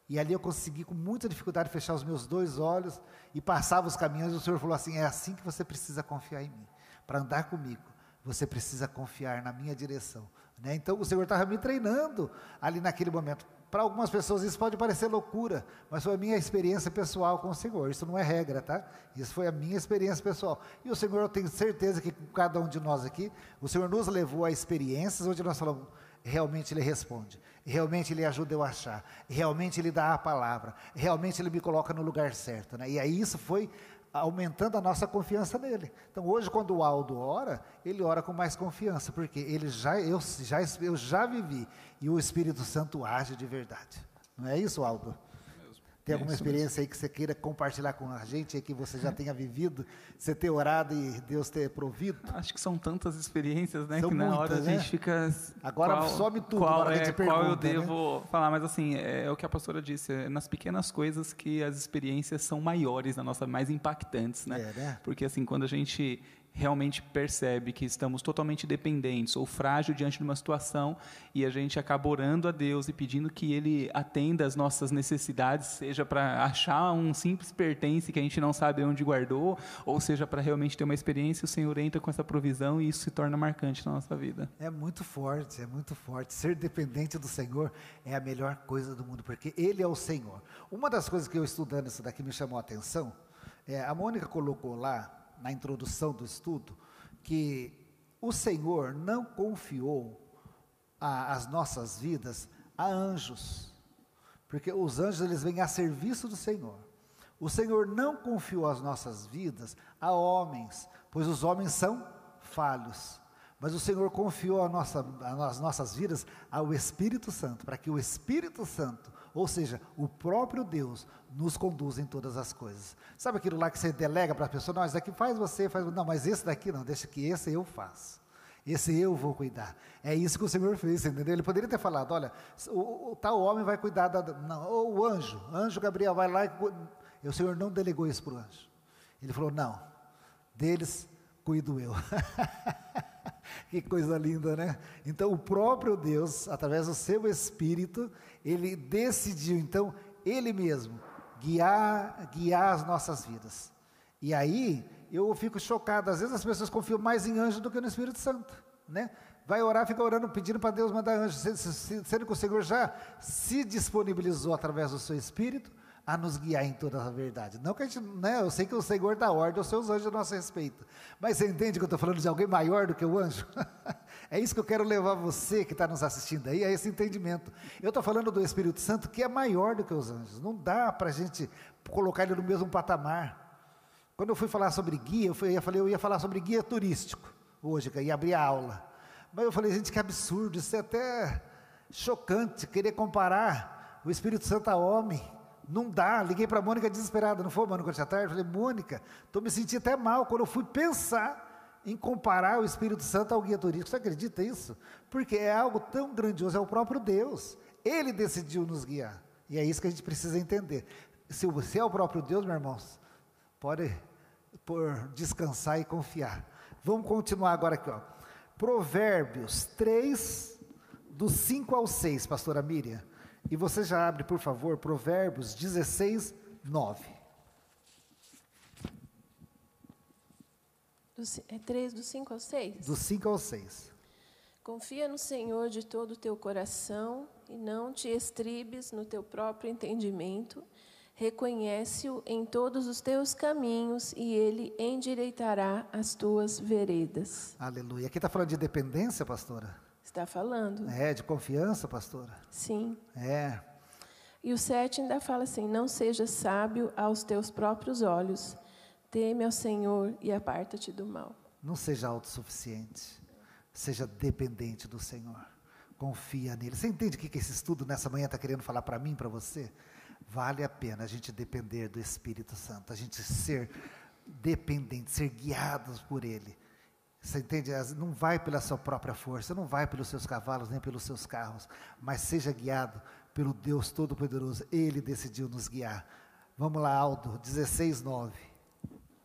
E ali eu consegui, com muita dificuldade, fechar os meus dois olhos e passava os caminhos. E o Senhor falou assim: É assim que você precisa confiar em mim. Para andar comigo, você precisa confiar na minha direção. Né? Então o Senhor estava me treinando ali naquele momento. Para algumas pessoas isso pode parecer loucura, mas foi a minha experiência pessoal com o Senhor. Isso não é regra, tá? Isso foi a minha experiência pessoal. E o Senhor, eu tenho certeza que com cada um de nós aqui, o Senhor nos levou a experiências onde nós falamos, realmente Ele responde, realmente Ele ajuda eu a achar, realmente Ele dá a palavra, realmente Ele me coloca no lugar certo. Né? E aí isso foi aumentando a nossa confiança nele. Então hoje quando o Aldo ora, ele ora com mais confiança, porque ele já eu já eu já vivi e o Espírito Santo age de verdade. Não é isso, Aldo? Tem é alguma experiência aí que você queira compartilhar com a gente, aí que você já tenha vivido, você ter orado e Deus ter provido? Acho que são tantas experiências, né? São que na muitas, hora a né? gente fica. Agora qual, some tudo, qual, na hora que é, te qual eu pergunta, né? devo falar, mas assim, é, o que a pastora disse, é nas pequenas coisas que as experiências são maiores na nossa, mais impactantes, né? É, né? Porque assim, quando a gente realmente percebe que estamos totalmente dependentes ou frágil diante de uma situação e a gente acaba orando a Deus e pedindo que Ele atenda às nossas necessidades, seja para achar um simples pertence que a gente não sabe onde guardou, ou seja para realmente ter uma experiência, o Senhor entra com essa provisão e isso se torna marcante na nossa vida. É muito forte, é muito forte. Ser dependente do Senhor é a melhor coisa do mundo, porque Ele é o Senhor. Uma das coisas que eu estudando isso daqui me chamou a atenção, é, a Mônica colocou lá, na introdução do estudo, que o Senhor não confiou a- as nossas vidas a anjos, porque os anjos eles vêm a serviço do Senhor. O Senhor não confiou as nossas vidas a homens, pois os homens são falhos. Mas o Senhor confiou a nossa, as nossas vidas ao Espírito Santo, para que o Espírito Santo, ou seja, o próprio Deus, nos conduza em todas as coisas. Sabe aquilo lá que você delega para a pessoa? Não, isso daqui faz você, faz. Não, mas esse daqui não, deixa que esse eu faço. Esse eu vou cuidar. É isso que o Senhor fez, entendeu? Ele poderia ter falado: olha, o, o tal homem vai cuidar da. Não, ou o anjo, anjo Gabriel vai lá e. E o Senhor não delegou isso para o anjo. Ele falou: não, deles cuido eu. *laughs* que coisa linda, né? Então, o próprio Deus, através do seu Espírito, ele decidiu, então, ele mesmo, guiar, guiar as nossas vidas. E aí, eu fico chocado, às vezes as pessoas confiam mais em anjo do que no Espírito Santo, né? Vai orar, fica orando, pedindo para Deus mandar anjo, se- se- se- sendo que o Senhor já se disponibilizou através do seu Espírito a nos guiar em toda a verdade. Não que a gente, né, eu sei que o Senhor dá ordem aos seus anjos a nosso respeito, mas você entende que eu estou falando de alguém maior do que o anjo? *laughs* é isso que eu quero levar você que está nos assistindo aí, a esse entendimento. Eu estou falando do Espírito Santo que é maior do que os anjos, não dá para a gente colocar ele no mesmo patamar. Quando eu fui falar sobre guia, eu, fui, eu falei, eu ia falar sobre guia turístico hoje, que ia abrir a aula. Mas eu falei, gente, que absurdo, isso é até chocante, querer comparar o Espírito Santo a homem. Não dá, liguei para a Mônica desesperada, não foi, Mônica, ontem à tarde? Falei, Mônica, estou me sentindo até mal quando eu fui pensar em comparar o Espírito Santo ao guia turístico. Você acredita isso? Porque é algo tão grandioso, é o próprio Deus. Ele decidiu nos guiar. E é isso que a gente precisa entender. Se você é o próprio Deus, meus irmãos, pode por descansar e confiar. Vamos continuar agora aqui, ó. Provérbios 3, do 5 ao 6, pastora Miriam. E você já abre, por favor, Provérbios 16, 9. Do ci- é 3, do 5 ao 6? Do 5 ao 6. Confia no Senhor de todo o teu coração e não te estribes no teu próprio entendimento. Reconhece-o em todos os teus caminhos e ele endireitará as tuas veredas. Aleluia. Aqui está falando de dependência, pastora? Está falando? É, de confiança, pastora? Sim. É. E o 7 ainda fala assim: Não seja sábio aos teus próprios olhos, teme ao Senhor e aparta-te do mal. Não seja autossuficiente. Seja dependente do Senhor. Confia nele. Você entende o que que esse estudo nessa manhã está querendo falar para mim, para você? Vale a pena a gente depender do Espírito Santo, a gente ser dependente, ser guiados por Ele. Você entende? Não vai pela sua própria força, não vai pelos seus cavalos, nem pelos seus carros, mas seja guiado pelo Deus Todo-Poderoso. Ele decidiu nos guiar. Vamos lá, Aldo, 16, 9.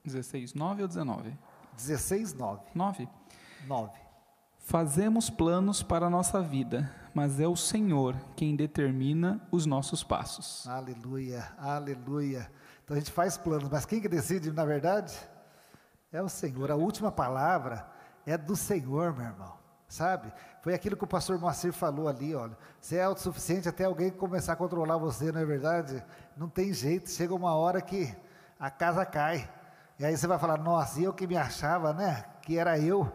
16, 9 ou 19? 16, 9. 9. 9. Fazemos planos para a nossa vida, mas é o Senhor quem determina os nossos passos. Aleluia, aleluia. Então a gente faz planos, mas quem que decide, na verdade? É o Senhor. A última palavra é do Senhor, meu irmão. Sabe? Foi aquilo que o pastor Moacir falou ali, olha. Você é autossuficiente até alguém começar a controlar você, não é verdade? Não tem jeito, chega uma hora que a casa cai. E aí você vai falar, nossa, eu que me achava, né? Que era eu,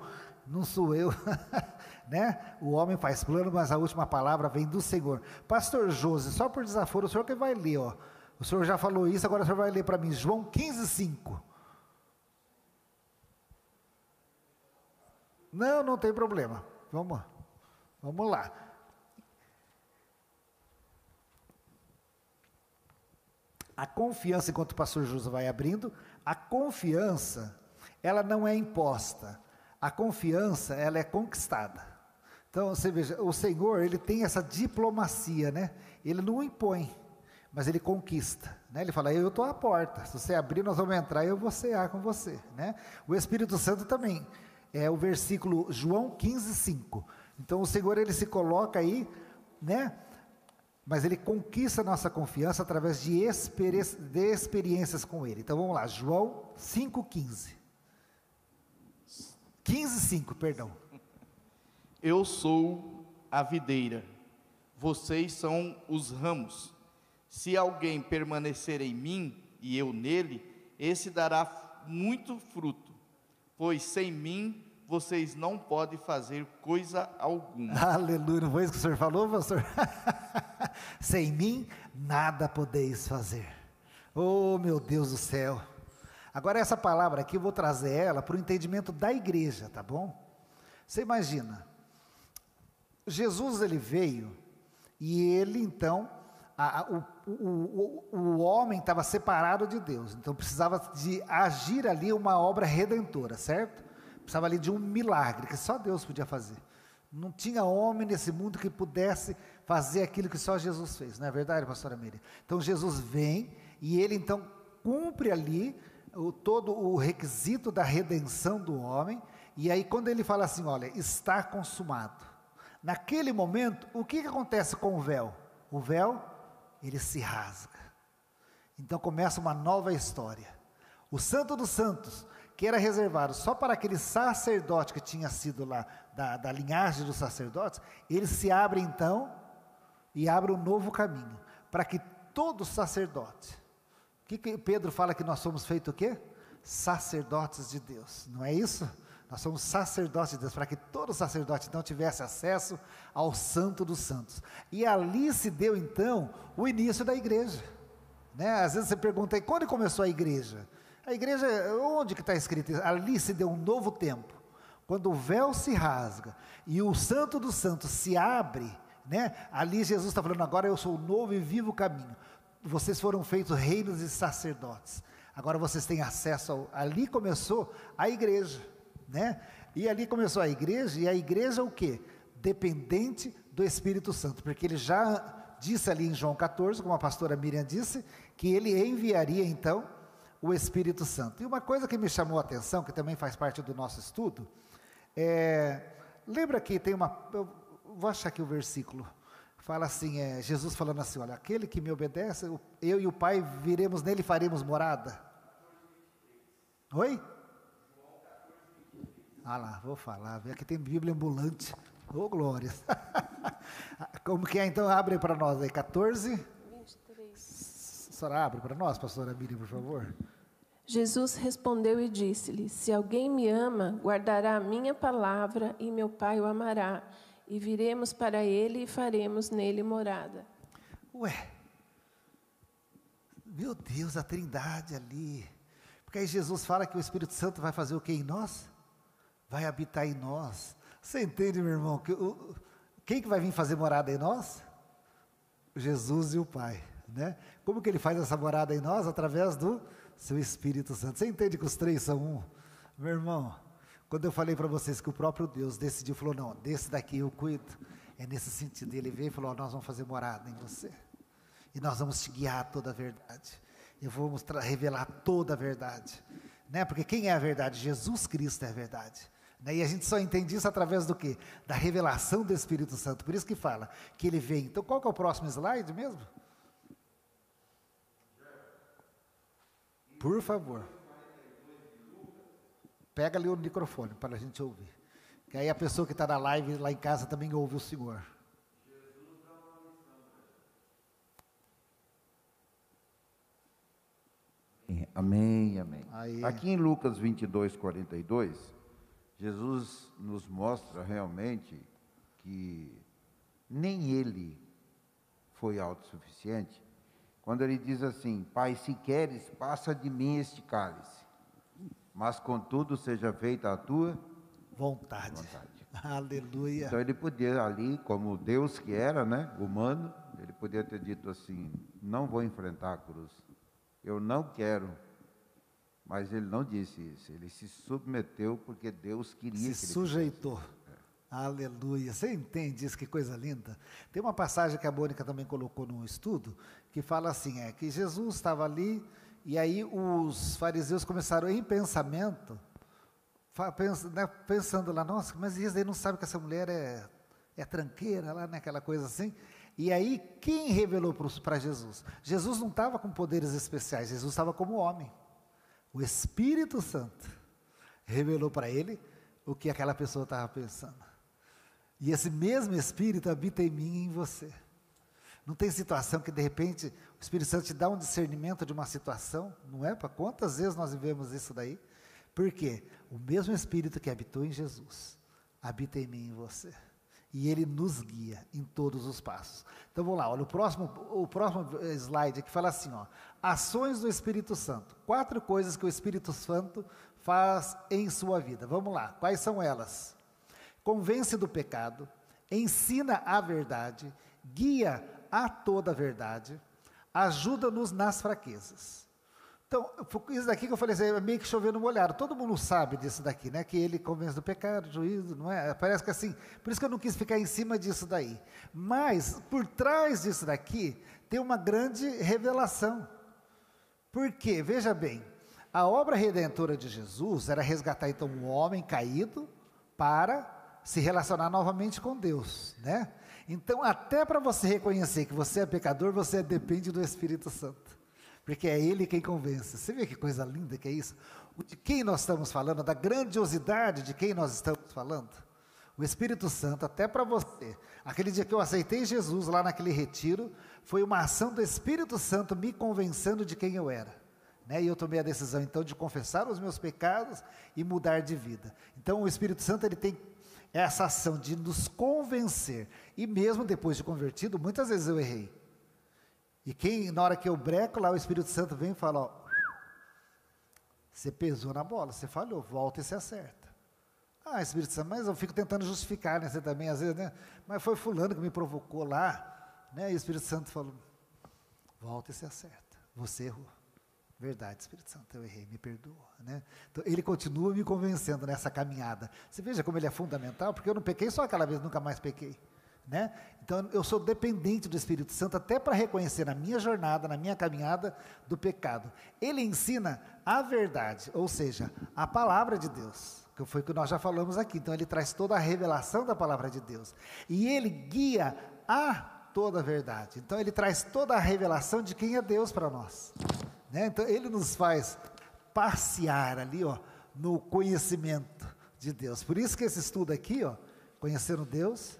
não sou eu. *laughs* né? O homem faz plano, mas a última palavra vem do Senhor. Pastor Josi, só por desaforo, o senhor que vai ler, ó. O senhor já falou isso, agora o senhor vai ler para mim, João 15, 5. Não, não tem problema. Vamos, vamos lá. A confiança, enquanto o pastor José vai abrindo, a confiança, ela não é imposta. A confiança, ela é conquistada. Então, você veja, o Senhor, ele tem essa diplomacia, né? Ele não impõe, mas ele conquista. Né? Ele fala, eu estou à porta, se você abrir, nós vamos entrar e eu vou cear com você. Né? O Espírito Santo também, é o versículo João 15, 5. Então o Senhor ele se coloca aí, né? Mas ele conquista nossa confiança através de, experi de experiências com ele. Então vamos lá, João 5, 15. 15, 5, perdão. Eu sou a videira, vocês são os ramos. Se alguém permanecer em mim e eu nele, esse dará muito fruto pois sem mim vocês não podem fazer coisa alguma. *laughs* Aleluia, não foi isso que o senhor falou, pastor? *laughs* sem mim nada podeis fazer. Oh, meu Deus do céu. Agora, essa palavra aqui, eu vou trazer ela para o entendimento da igreja, tá bom? Você imagina, Jesus ele veio e ele então a, a, o, o, o, homem estava separado de Deus, então precisava de agir ali uma obra redentora, certo? Precisava ali de um milagre que só Deus podia fazer. Não tinha homem nesse mundo que pudesse fazer aquilo que só Jesus fez, não é verdade, pastora Miriam? Então Jesus vem e ele então cumpre ali o, todo o requisito da redenção do homem, e aí quando ele fala assim, olha, está consumado. Naquele momento, o que, que acontece com o véu? O véu ele se rasga. Então começa uma nova história. O Santo dos Santos, que era reservado só para aquele sacerdote que tinha sido lá, da, da linhagem dos sacerdotes, ele se abre então e abre um novo caminho, para que todo sacerdote, que, que Pedro fala que nós somos feitos o quê? Sacerdotes de Deus, não é isso? Nós somos sacerdotes de Deus, para que todo sacerdote então tivesse acesso ao Santo dos Santos. E ali se deu então o início da igreja. Né? Às vezes você pergunta, e quando começou a igreja? A igreja, onde que está escrito? Ali se deu um novo tempo. Quando o véu se rasga e o Santo dos Santos se abre, né? ali Jesus está falando, agora eu sou o novo e vivo caminho. Vocês foram feitos reinos e sacerdotes. Agora vocês têm acesso ao. Ali começou a igreja né? E ali começou a igreja, e a igreja o quê? Dependente do Espírito Santo, porque ele já disse ali em João 14, como a pastora Miriam disse, que ele enviaria então o Espírito Santo. E uma coisa que me chamou a atenção, que também faz parte do nosso estudo, é, lembra que tem uma, eu vou achar aqui o versículo, fala assim, é, Jesus falando assim, olha, aquele que me obedece, eu e o Pai viremos nele e faremos morada. Oi? Ah lá, vou falar. Aqui tem Bíblia ambulante. Ô, oh, glórias. *laughs* Como que é? Então, abre para nós aí, 14. 23. A senhora abre para nós, pastora Miriam, por favor. Jesus respondeu e disse-lhe: Se alguém me ama, guardará a minha palavra, e meu Pai o amará. E viremos para ele e faremos nele morada. Ué, meu Deus, a trindade ali. Porque aí Jesus fala que o Espírito Santo vai fazer o que em nós? Vai habitar em nós. Você entende, meu irmão? Que o, quem que vai vir fazer morada em nós? Jesus e o Pai, né? Como que ele faz essa morada em nós? Através do seu Espírito Santo. Você entende que os três são um? Meu irmão, quando eu falei para vocês que o próprio Deus decidiu, falou, não, desse daqui eu cuido, é nesse sentido. Ele veio e falou, nós vamos fazer morada em você. E nós vamos te guiar toda a verdade. Eu vou revelar toda a verdade. Né? Porque quem é a verdade? Jesus Cristo é a verdade. E a gente só entende isso através do quê? Da revelação do Espírito Santo. Por isso que fala que ele vem. Então, qual que é o próximo slide mesmo? Por favor. Pega ali o microfone para a gente ouvir. Que aí a pessoa que está na live lá em casa também ouve o Senhor. Amém, amém. Aí. Aqui em Lucas 22, 42, Jesus nos mostra realmente que nem ele foi autossuficiente, quando ele diz assim: Pai, se queres, passa de mim este cálice, mas contudo seja feita a tua vontade. vontade. *laughs* Aleluia. Então ele podia ali, como Deus que era, né, humano, ele podia ter dito assim: Não vou enfrentar a cruz, eu não quero. Mas ele não disse isso, ele se submeteu porque Deus queria se que ele sujeitou. Aleluia. Você entende isso? Que coisa linda. Tem uma passagem que a Mônica também colocou no estudo, que fala assim: é que Jesus estava ali, e aí os fariseus começaram em pensamento, né, pensando lá, nossa, mas isso aí não sabe que essa mulher é, é tranqueira lá, né, aquela coisa assim. E aí, quem revelou para Jesus? Jesus não estava com poderes especiais, Jesus estava como homem. O Espírito Santo revelou para ele o que aquela pessoa estava pensando. E esse mesmo Espírito habita em mim e em você. Não tem situação que de repente o Espírito Santo te dá um discernimento de uma situação, não é? Para quantas vezes nós vivemos isso daí? Por quê? O mesmo Espírito que habitou em Jesus habita em mim e em você. E ele nos guia em todos os passos. Então vamos lá, olha, o próximo, o próximo slide aqui fala assim: ó, ações do Espírito Santo. Quatro coisas que o Espírito Santo faz em sua vida. Vamos lá, quais são elas? convence do pecado, ensina a verdade, guia a toda a verdade, ajuda-nos nas fraquezas. Então, isso daqui que eu falei, assim, é meio que chovendo molhado. Todo mundo sabe disso daqui, né? Que ele convence do pecado, do juízo, não é? Parece que assim, por isso que eu não quis ficar em cima disso daí. Mas, por trás disso daqui, tem uma grande revelação. Por quê? Veja bem, a obra redentora de Jesus era resgatar então um homem caído para se relacionar novamente com Deus, né? Então, até para você reconhecer que você é pecador, você depende do Espírito Santo, porque é Ele quem convence. Você vê que coisa linda que é isso? De quem nós estamos falando, da grandiosidade de quem nós estamos falando? O Espírito Santo, até para você. Aquele dia que eu aceitei Jesus lá naquele retiro, foi uma ação do Espírito Santo me convencendo de quem eu era. Né? E eu tomei a decisão então de confessar os meus pecados e mudar de vida. Então o Espírito Santo ele tem essa ação de nos convencer. E mesmo depois de convertido, muitas vezes eu errei. E quem, na hora que eu breco lá, o Espírito Santo vem e fala: ó, você pesou na bola, você falhou, volta e se acerta. Ah, Espírito Santo, mas eu fico tentando justificar, né? Você também, às vezes, né? Mas foi fulano que me provocou lá, né? E o Espírito Santo falou: volta e se acerta. Você errou. Verdade, Espírito Santo, eu errei, me perdoa. Né? Então, ele continua me convencendo nessa caminhada. Você veja como ele é fundamental, porque eu não pequei só aquela vez, nunca mais pequei. Né? Então eu sou dependente do Espírito Santo até para reconhecer na minha jornada, na minha caminhada do pecado. Ele ensina a verdade, ou seja, a palavra de Deus, que foi o que nós já falamos aqui. Então ele traz toda a revelação da palavra de Deus. E ele guia a toda a verdade. Então ele traz toda a revelação de quem é Deus para nós. Né? Então, ele nos faz passear ali, ó, no conhecimento de Deus. Por isso que esse estudo aqui, ó, conhecendo Deus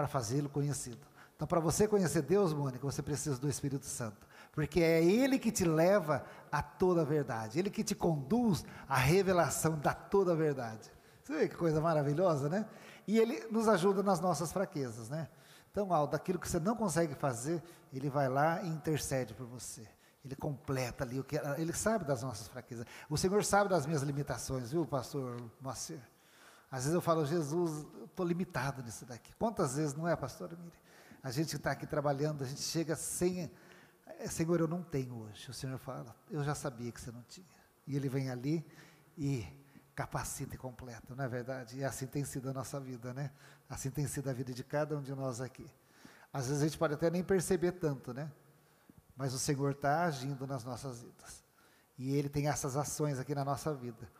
para fazê-lo conhecido. Então, para você conhecer Deus, Mônica, você precisa do Espírito Santo, porque é Ele que te leva a toda a verdade, Ele que te conduz à revelação da toda a verdade. Você vê que coisa maravilhosa, né? E Ele nos ajuda nas nossas fraquezas, né? Então, Aldo, daquilo que você não consegue fazer, Ele vai lá e intercede por você. Ele completa ali o que ele sabe das nossas fraquezas. O Senhor sabe das minhas limitações, viu, pastor Moacir? Às vezes eu falo, Jesus, estou limitado nisso daqui. Quantas vezes não é, pastor Miri? A gente está aqui trabalhando, a gente chega sem, é, Senhor, eu não tenho hoje. O Senhor fala, eu já sabia que você não tinha. E Ele vem ali e capacita e completa, não é verdade? E assim tem sido a nossa vida, né? Assim tem sido a vida de cada um de nós aqui. Às vezes a gente pode até nem perceber tanto, né? mas o Senhor está agindo nas nossas vidas. E Ele tem essas ações aqui na nossa vida.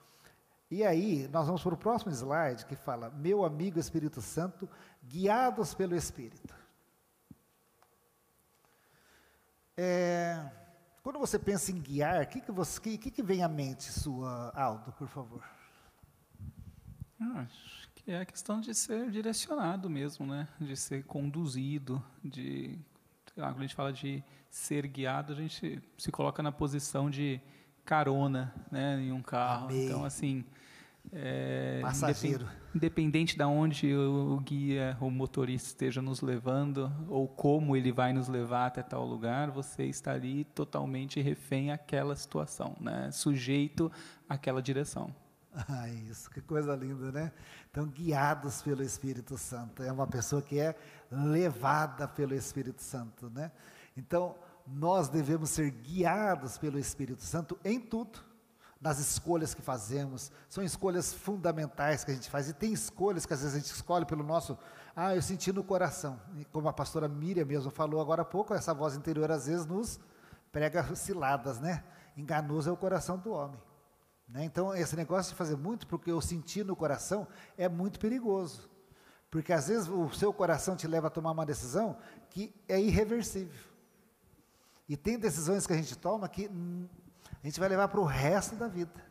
E aí, nós vamos para o próximo slide que fala: Meu amigo Espírito Santo, guiados pelo Espírito. É, quando você pensa em guiar, o que, que, que, que, que vem à mente sua, Aldo, por favor? Ah, acho que é a questão de ser direcionado mesmo, né? De ser conduzido, de quando a gente fala de ser guiado, a gente se coloca na posição de carona, né, em um carro. Amém. Então, assim, é, Passageiro. independ- independente de onde o, o guia ou motorista esteja nos levando ou como ele vai nos levar até tal lugar, você está ali totalmente refém àquela situação, né, sujeito àquela direção. *laughs* Ah, isso, que coisa linda, né? Então, guiados pelo Espírito Santo. É uma pessoa que é levada pelo Espírito Santo, né? Então, nós devemos ser guiados pelo Espírito Santo em tudo, nas escolhas que fazemos. São escolhas fundamentais que a gente faz. E tem escolhas que às vezes a gente escolhe pelo nosso. Ah, eu senti no coração. E como a pastora Miriam mesmo falou agora há pouco, essa voz interior às vezes nos prega ciladas, né? Enganoso é o coração do homem. Né? Então, esse negócio de fazer muito porque eu senti no coração é muito perigoso. Porque às vezes o seu coração te leva a tomar uma decisão que é irreversível. E tem decisões que a gente toma que a gente vai levar para o resto da vida.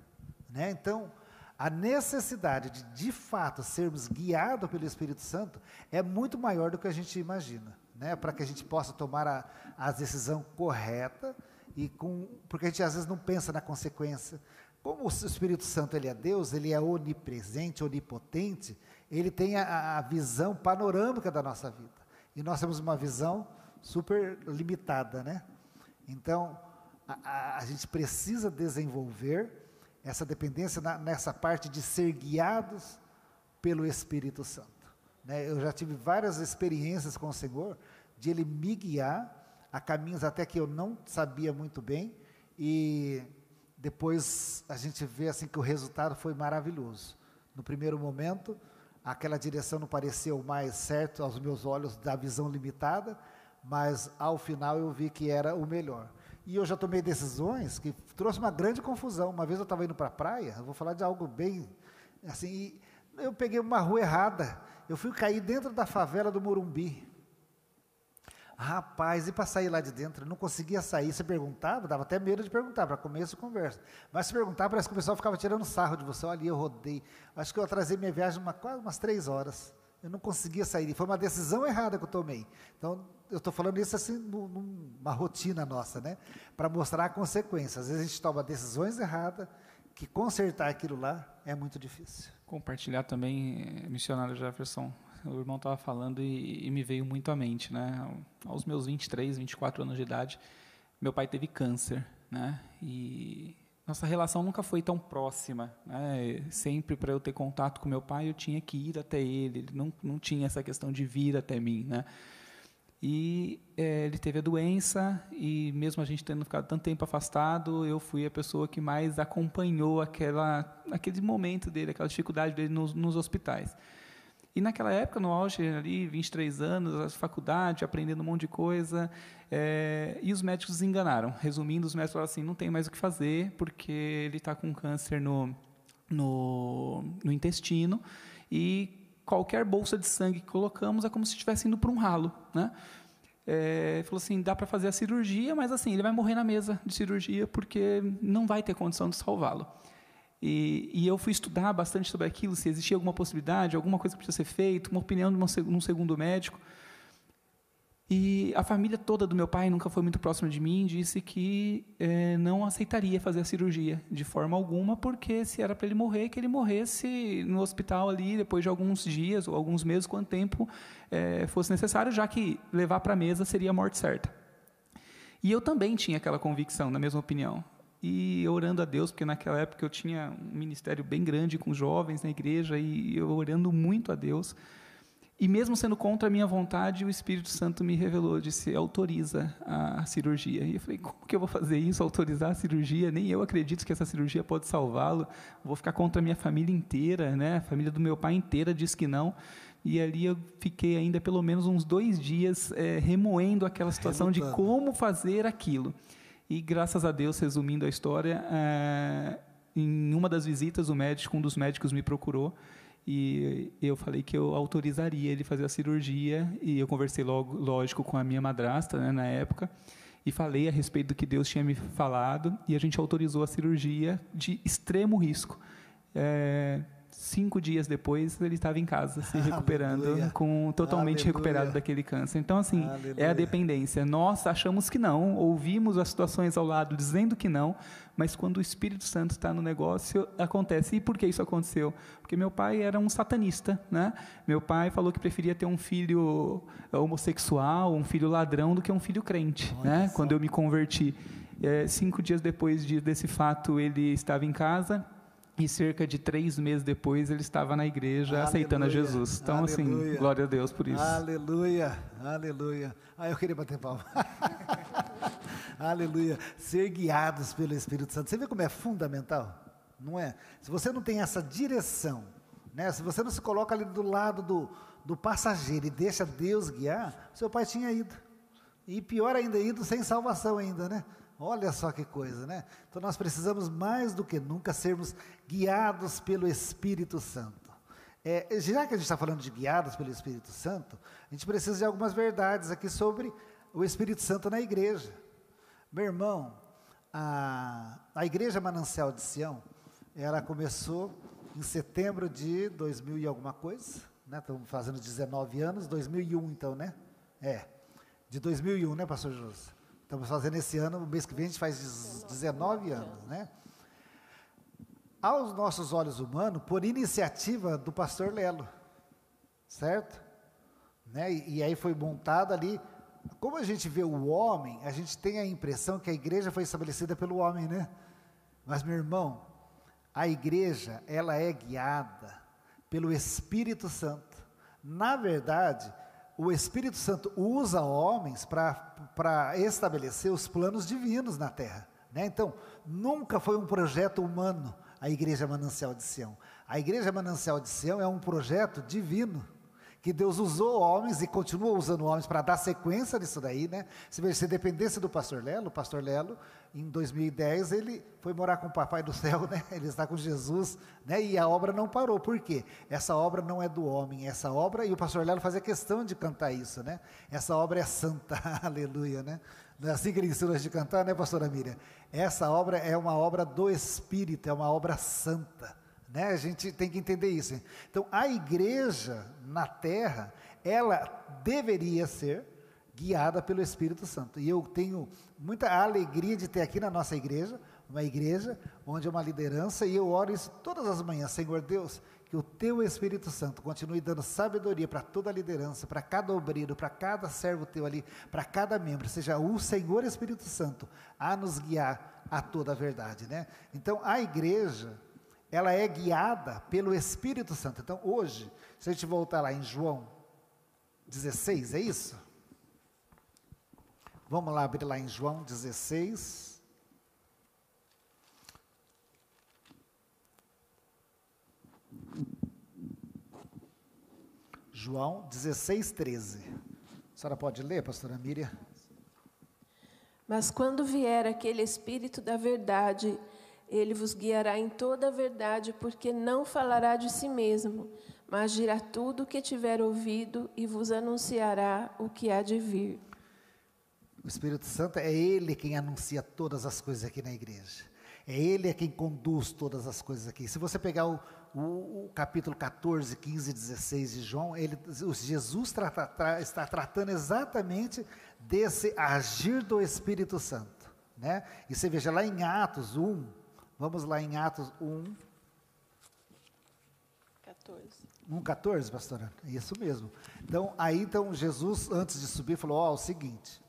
Né? Então, a necessidade de, de fato, sermos guiados pelo Espírito Santo é muito maior do que a gente imagina. Né? Para que a gente possa tomar a, a decisão correta, e com, porque a gente às vezes não pensa na consequência. Como o Espírito Santo ele é Deus, ele é onipresente, onipotente, ele tem a, a visão panorâmica da nossa vida. E nós temos uma visão super limitada, né? Então, a, a, gente precisa desenvolver essa dependência na, nessa parte de ser guiados pelo Espírito Santo. Né? Eu já tive várias experiências com o Senhor de Ele me guiar a caminhos até que eu não sabia muito bem e depois a gente vê assim que o resultado foi maravilhoso. No primeiro momento, aquela direção não parecia o mais certo aos meus olhos da visão limitada, mas ao final eu vi que era o melhor. E eu já tomei decisões que trouxe uma grande confusão. Uma vez eu estava indo para a praia, vou falar de algo bem assim, eu peguei uma rua errada. Eu fui cair dentro da favela do Morumbi. Rapaz, e para sair lá de dentro? Não conseguia sair. Você perguntava, dava até medo de perguntar, para começo conversa. Mas se perguntar, parece que o pessoal ficava tirando sarro de você. Olha, eu rodei. Acho que eu atrasei minha viagem uma, quase umas três horas. Eu não conseguia sair. Foi uma decisão errada que eu tomei. Então, eu estou falando isso assim, numa rotina nossa, né? Para mostrar a consequência. Às vezes a gente toma decisões erradas, que consertar aquilo lá é muito difícil. Compartilhar também, missionário Jefferson, o irmão estava falando e, e, me veio muito à mente, né? Aos meus 23, 24 anos de idade, meu pai teve câncer, né? E nossa relação nunca foi tão próxima, né? Sempre para eu ter contato com meu pai, eu tinha que ir até ele, ele não, não tinha essa questão de vir até mim, né? E é, ele teve a doença e mesmo a gente tendo ficado tanto tempo afastado, eu fui a pessoa que mais acompanhou aquela, aquele momento dele, aquela dificuldade dele nos, nos hospitais. E naquela época, no auge, ali, 23 anos, a faculdade, aprendendo um monte de coisa, é, e os médicos desenganaram. Resumindo, os médicos falaram assim, não tem mais o que fazer, porque ele está com câncer no, no, no, intestino, e qualquer bolsa de sangue que colocamos é como se estivesse indo para um ralo. Né? É, falou assim, dá para fazer a cirurgia, mas assim, ele vai morrer na mesa de cirurgia, porque não vai ter condição de salvá-lo. E, e, eu fui estudar bastante sobre aquilo, se existia alguma possibilidade, alguma coisa que podia ser feita, uma opinião de um segundo médico. E a família toda do meu pai nunca foi muito próxima de mim, disse que é, não aceitaria fazer a cirurgia de forma alguma, porque se era para ele morrer, que ele morresse no hospital ali depois de alguns dias ou alguns meses, quanto tempo é, fosse necessário, já que levar para a mesa seria a morte certa. E eu também tinha aquela convicção, na mesma opinião e orando a Deus, porque naquela época eu tinha um ministério bem grande com jovens na igreja e eu orando muito a Deus. E mesmo sendo contra a minha vontade, o Espírito Santo me revelou, disse, autoriza a cirurgia. E eu falei, como que eu vou fazer isso, autorizar a cirurgia? Nem eu acredito que essa cirurgia pode salvá-lo. Vou ficar contra a minha família inteira, né? A família do meu pai inteira diz que não. E ali eu fiquei ainda pelo menos uns dois dias é, remoendo aquela situação Relutando. de como fazer aquilo. E graças a Deus, resumindo a história, é, em uma das visitas, o médico, um dos médicos me procurou e eu falei que eu autorizaria ele fazer a cirurgia e eu conversei logo, lógico, com a minha madrasta, né, na época, e falei a respeito do que Deus tinha me falado e a gente autorizou a cirurgia de extremo risco. É, cinco dias depois ele estava em casa se *laughs* recuperando Aleluia. com totalmente Aleluia. recuperado daquele câncer então assim é Aleluia. a dependência nós achamos que não ouvimos as situações ao lado dizendo que não mas quando o Espírito Santo está no negócio acontece e por que isso aconteceu porque meu pai era um satanista né meu pai falou que preferia ter um filho homossexual um filho ladrão do que um filho crente Olha né só. quando eu me converti É, cinco dias depois de, desse fato ele estava em casa e cerca de três meses depois ele estava na igreja aceitando a Aleluia, Jesus. Então, assim, aleluia. glória a Deus por isso. Aleluia, aleluia. Ah, eu queria bater palma. *laughs* aleluia. Ser guiados pelo Espírito Santo. Você vê como é fundamental? Não é? Se você não tem essa direção, né? se você não se coloca ali do lado do, do passageiro e deixa Deus guiar, seu pai tinha ido. E pior ainda, ido sem salvação ainda, né? Olha só que coisa, né? Então nós precisamos mais do que nunca sermos guiados pelo Espírito Santo. É, já que a gente está falando de guiados pelo Espírito Santo, a gente precisa de algumas verdades aqui sobre o Espírito Santo na igreja. Meu irmão, a, a Igreja Manancial de Sião, ela começou em setembro de 2000 e alguma coisa, né? Estamos fazendo 19 anos, 2001 então, né? É, de 2001, né, pastor José? Estamos fazendo esse ano, o mês que vem a gente faz 19 anos, né? Aos nossos olhos humanos, por iniciativa do pastor Lelo, certo? Né? E, e aí foi montado ali. Como a gente vê o homem, a gente tem a impressão que a igreja foi estabelecida pelo homem, né? Mas, meu irmão, a igreja, ela é guiada pelo Espírito Santo. Na verdade, o Espírito Santo usa homens para estabelecer os planos divinos na terra. Né? Então, nunca foi um projeto humano a Igreja Manancial de Sião. A Igreja Manancial de Sião é um projeto divino que Deus usou homens e continua usando homens para dar sequência nisso daí, né? Se você dependesse do pastor Lelo, o pastor Lelo, em 2010, ele foi morar com o papai do céu, né? *laughs* Ele está com Jesus, né? E a obra não parou. Por quê? Essa obra não é do homem, essa obra, e o pastor Lelo fazia questão de cantar isso, né? Essa obra é santa, *laughs* aleluia, né? Não é assim que ele ensinou a gente cantar, né, pastora Miriam? Essa obra é uma obra do Espírito, é uma obra santa. Né? A gente tem que entender isso. Então, a igreja na terra, ela deveria ser guiada pelo Espírito Santo. E eu tenho muita alegria de ter aqui na nossa igreja, uma igreja onde é uma liderança, e eu oro isso todas as manhãs, Senhor Deus, que o teu Espírito Santo continue dando sabedoria para toda a liderança, para cada obreiro, para cada servo teu ali, para cada membro, seja o Senhor Espírito Santo a nos guiar a toda a verdade, né? Então, a igreja, ela é guiada pelo Espírito Santo. Então, hoje, se a gente voltar lá em João 16, é isso? Vamos lá abrir lá em João 16. João 16, 13. A senhora pode ler, pastora Miriam? Mas quando vier aquele Espírito da verdade, ele vos guiará em toda a verdade, porque não falará de si mesmo, mas dirá tudo o que tiver ouvido e vos anunciará o que há de vir. O Espírito Santo é Ele quem anuncia todas as coisas aqui na igreja. É Ele é quem conduz todas as coisas aqui. Se você pegar o, o, o capítulo 14, 15 e 16 de João, ele, Jesus tra- tra- está tratando exatamente desse agir do Espírito Santo. Né? E você veja lá em Atos 1, vamos lá em Atos 1, 14. 1,14, pastora? É Isso mesmo. Então, aí então Jesus, antes de subir, falou: Ó, o seguinte,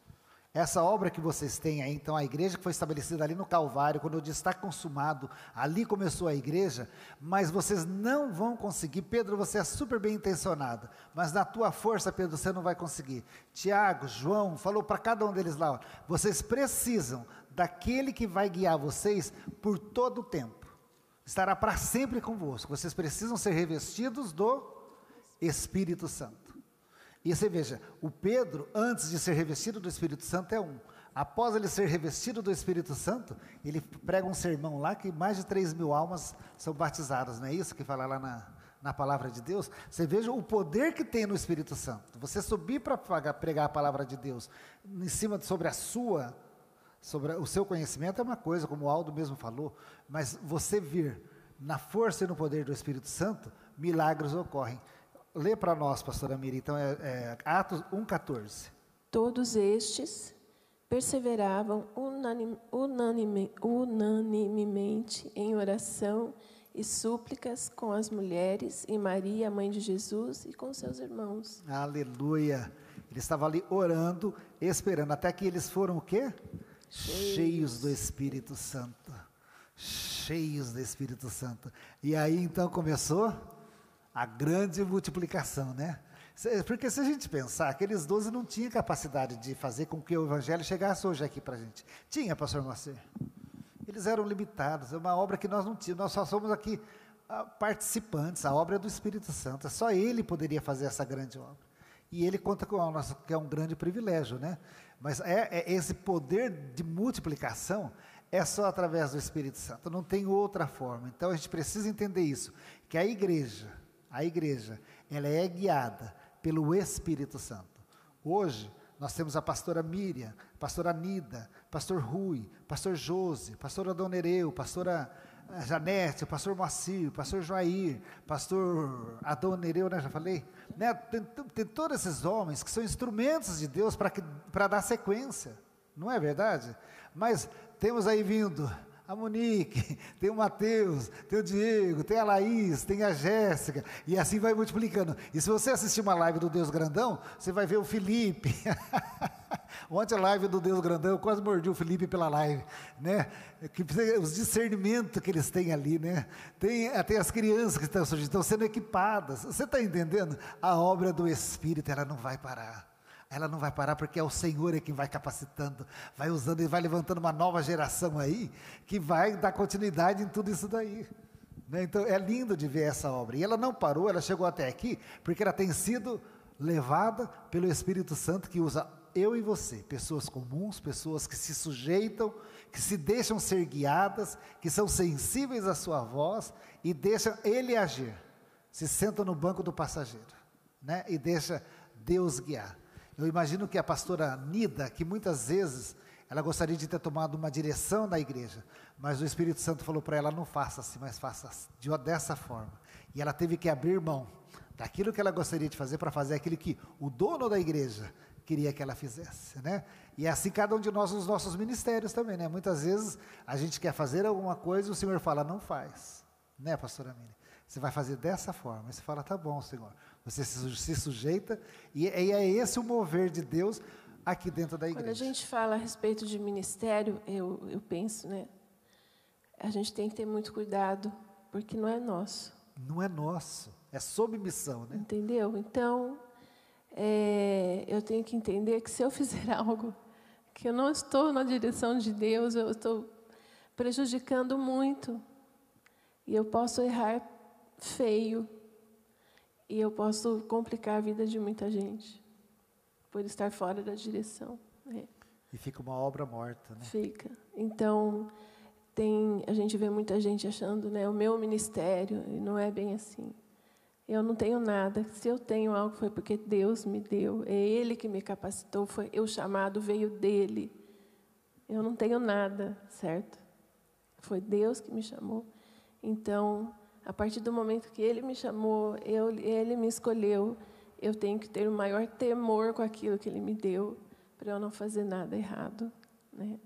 essa obra que vocês têm aí, então a igreja que foi estabelecida ali no Calvário, quando eu disse está consumado, ali começou a igreja, mas vocês não vão conseguir. Pedro, você é super bem intencionado, mas na tua força, Pedro, você não vai conseguir. Tiago, João, falou para cada um deles lá: ó, vocês precisam daquele que vai guiar vocês por todo o tempo estará para sempre convosco. Vocês precisam ser revestidos do Espírito Santo. E você veja, o Pedro, antes de ser revestido do Espírito Santo, é um. Após ele ser revestido do Espírito Santo, ele prega um sermão lá que mais de 3 mil almas são batizadas, não é isso que fala lá na, na palavra de Deus? Você veja o poder que tem no Espírito Santo. Você subir para pregar a palavra de Deus em cima sobre a sua, sobre o seu conhecimento é uma coisa, como o Aldo mesmo falou, mas você vir na força e no poder do Espírito Santo, milagres ocorrem. Lê para nós, pastora Miri, então é, é Atos 1,14. Todos estes perseveravam unanime, unanime, unanimemente em oração e súplicas com as mulheres e Maria, mãe de Jesus, e com seus irmãos. Aleluia. Eles estavam ali orando, esperando, até que eles foram o quê? Cheios, do Espírito Santo. Cheios do Espírito Santo. E aí então começou a grande multiplicação, né? Porque se a gente pensar, aqueles doze não tinham capacidade de fazer com que o evangelho chegasse hoje aqui para a gente. Tinha, pastor Moacir. Eles eram limitados, é uma obra que nós não tínhamos, nós só somos aqui ah, participantes, a obra é do Espírito Santo, é só ele poderia fazer essa grande obra. E ele conta com o nosso, que é um grande privilégio, né? Mas é, é esse poder de multiplicação é só através do Espírito Santo, não tem outra forma. Então a gente precisa entender isso, que a igreja, a igreja, ela é guiada pelo Espírito Santo. Hoje, nós temos a pastora Miriam, pastora Nida, pastor Rui, pastor Jose, pastora Dona Ereu, pastora eh, Janete, pastor Moacir, pastor Joair, pastor Adão Nereu, né, já falei? Né, tem, tem, todos esses homens que são instrumentos de Deus para dar sequência, não é verdade? Mas temos aí vindo a Monique, *laughs* tem o Matheus, tem o Diego, tem a Laís, tem a Jéssica, e assim vai multiplicando. E se você assistir uma live do Deus Grandão, você vai ver o Felipe. *laughs* *laughs* Ontem a live do Deus Grandão, eu quase mordi o Felipe pela live, né? Que, os discernimentos que eles têm ali, né? Tem até as crianças que estão surgindo, estão sendo equipadas. Você está entendendo? A obra do Espírito, ela não vai parar. Ela não vai parar porque é o Senhor é quem vai capacitando, vai usando e vai levantando uma nova geração aí que vai dar continuidade em tudo isso daí. Né? Então é lindo de ver essa obra. E ela não parou, ela chegou até aqui porque ela tem sido levada pelo Espírito Santo que usa eu e você, pessoas comuns, pessoas que se sujeitam, que se deixam ser guiadas, que são sensíveis à sua voz e deixam ele agir. Se sentam no banco do passageiro, né? E deixa Deus guiar. Eu imagino que a pastora Nida, que muitas vezes ela gostaria de ter tomado uma direção da igreja, mas o Espírito Santo falou para ela: não faça assim, mas faça de, dessa forma. E ela teve que abrir mão daquilo que ela gostaria de fazer para fazer aquilo que o dono da igreja queria que ela fizesse, né? E é assim cada um de nós nos nossos ministérios também, né? Muitas vezes a gente quer fazer alguma coisa e o Senhor fala: não faz, né, pastora Miriam? Você vai fazer dessa forma. E você fala: tá bom, Senhor. Você se sujeita, e é esse o mover de Deus aqui dentro da igreja. Quando a gente fala a respeito de ministério, eu, eu penso, né? A gente tem que ter muito cuidado, porque não é nosso. Não é nosso, é sob missão, né? Entendeu? Então, é, eu tenho que entender que se eu fizer *laughs* algo que eu não estou na direção de Deus, eu estou prejudicando muito. E eu posso errar feio, e eu posso complicar a vida de muita gente por estar fora da direção. Né? E fica uma obra morta, né? Fica. Então, tem, a gente vê muita gente achando, né, o meu ministério, e não é bem assim. Eu não tenho nada. Se eu tenho algo, foi porque Deus me deu. É Ele que me capacitou. Foi o chamado veio dele. Eu não tenho nada, certo? Foi Deus que me chamou. Então, a partir do momento que Ele me chamou, eu, Ele me escolheu, eu tenho que ter o maior temor com aquilo que Ele me deu, para eu não fazer nada errado. Né?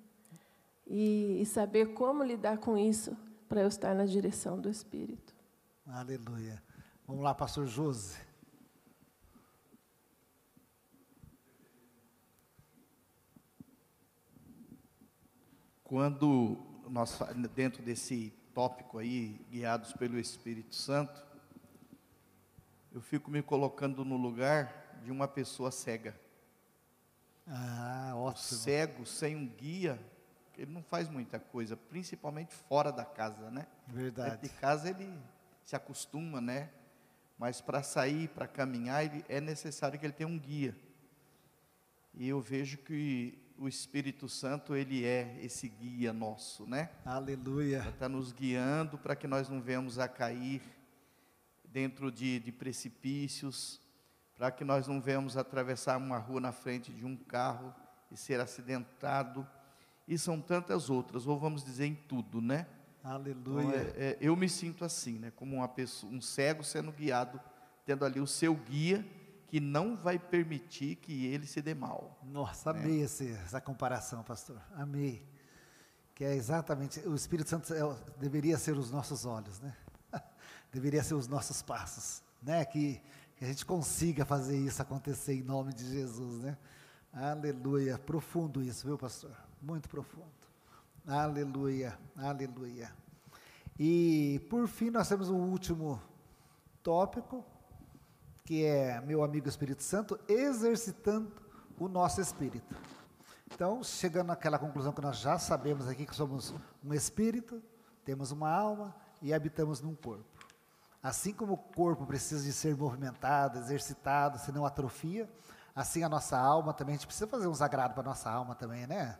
E, e saber como lidar com isso, para eu estar na direção do Espírito. Aleluia. Vamos lá, pastor José. Quando nós, dentro desse tópico aí, guiados pelo Espírito Santo, eu fico me colocando no lugar de uma pessoa cega. Ah, ótimo. Cego sem um guia, ele não faz muita coisa, principalmente fora da casa, né? Verdade. Dentro de casa ele se acostuma, né? Mas para sair, para caminhar, ele, é necessário que ele tenha um guia. E eu vejo que o Espírito Santo, ele é esse guia nosso, né? Aleluia. Está nos guiando para que nós não venhamos a cair dentro de, de precipícios, para que nós não venhamos atravessar uma rua na frente de um carro e ser acidentado. E são tantas outras, ou vamos dizer em tudo, né? Aleluia. Então, é, é, eu me sinto assim, né? Como uma pessoa, um cego sendo guiado, tendo ali o seu guia que não vai permitir que ele se dê mal. Nossa, né? amei esse, essa comparação, pastor. Amei. Que é exatamente, o Espírito Santo é, deveria ser os nossos olhos, né? *laughs* deveria ser os nossos passos, né? Que, que a gente consiga fazer isso acontecer em nome de Jesus, né? Aleluia. Profundo isso, viu, pastor? Muito profundo. Aleluia, aleluia. E por fim nós temos o último tópico, que é meu amigo Espírito Santo, exercitando o nosso espírito. Então, chegando àquela conclusão que nós já sabemos aqui que somos um espírito, temos uma alma e habitamos num corpo. Assim como o corpo precisa de ser movimentado, exercitado, senão atrofia, assim a nossa alma também, a gente precisa fazer uns agrado para a nossa alma também, né?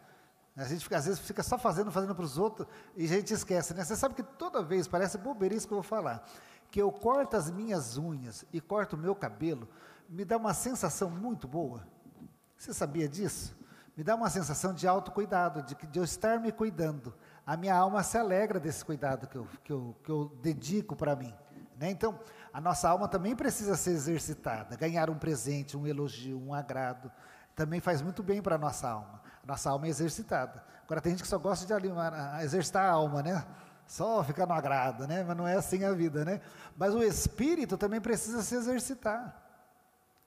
A gente fica, às vezes fica só fazendo, fazendo para os outros e a gente esquece, né? Você sabe que toda vez, parece bobeira isso que eu vou falar, que eu corto as minhas unhas e corto o meu cabelo, me dá uma sensação muito boa. Você sabia disso? Me dá uma sensação de autocuidado, de, de eu estar me cuidando. A minha alma se alegra desse cuidado que eu, que eu, que eu dedico para mim. Né? Então, a nossa alma também precisa ser exercitada, ganhar um presente, um elogio, um agrado. Também faz muito bem para a nossa alma. A nossa alma é exercitada. Agora, tem gente que só gosta de ali, exercitar a alma, né? só ficar no agrado, né? Mas não é assim a vida, né? Mas o espírito também precisa se exercitar.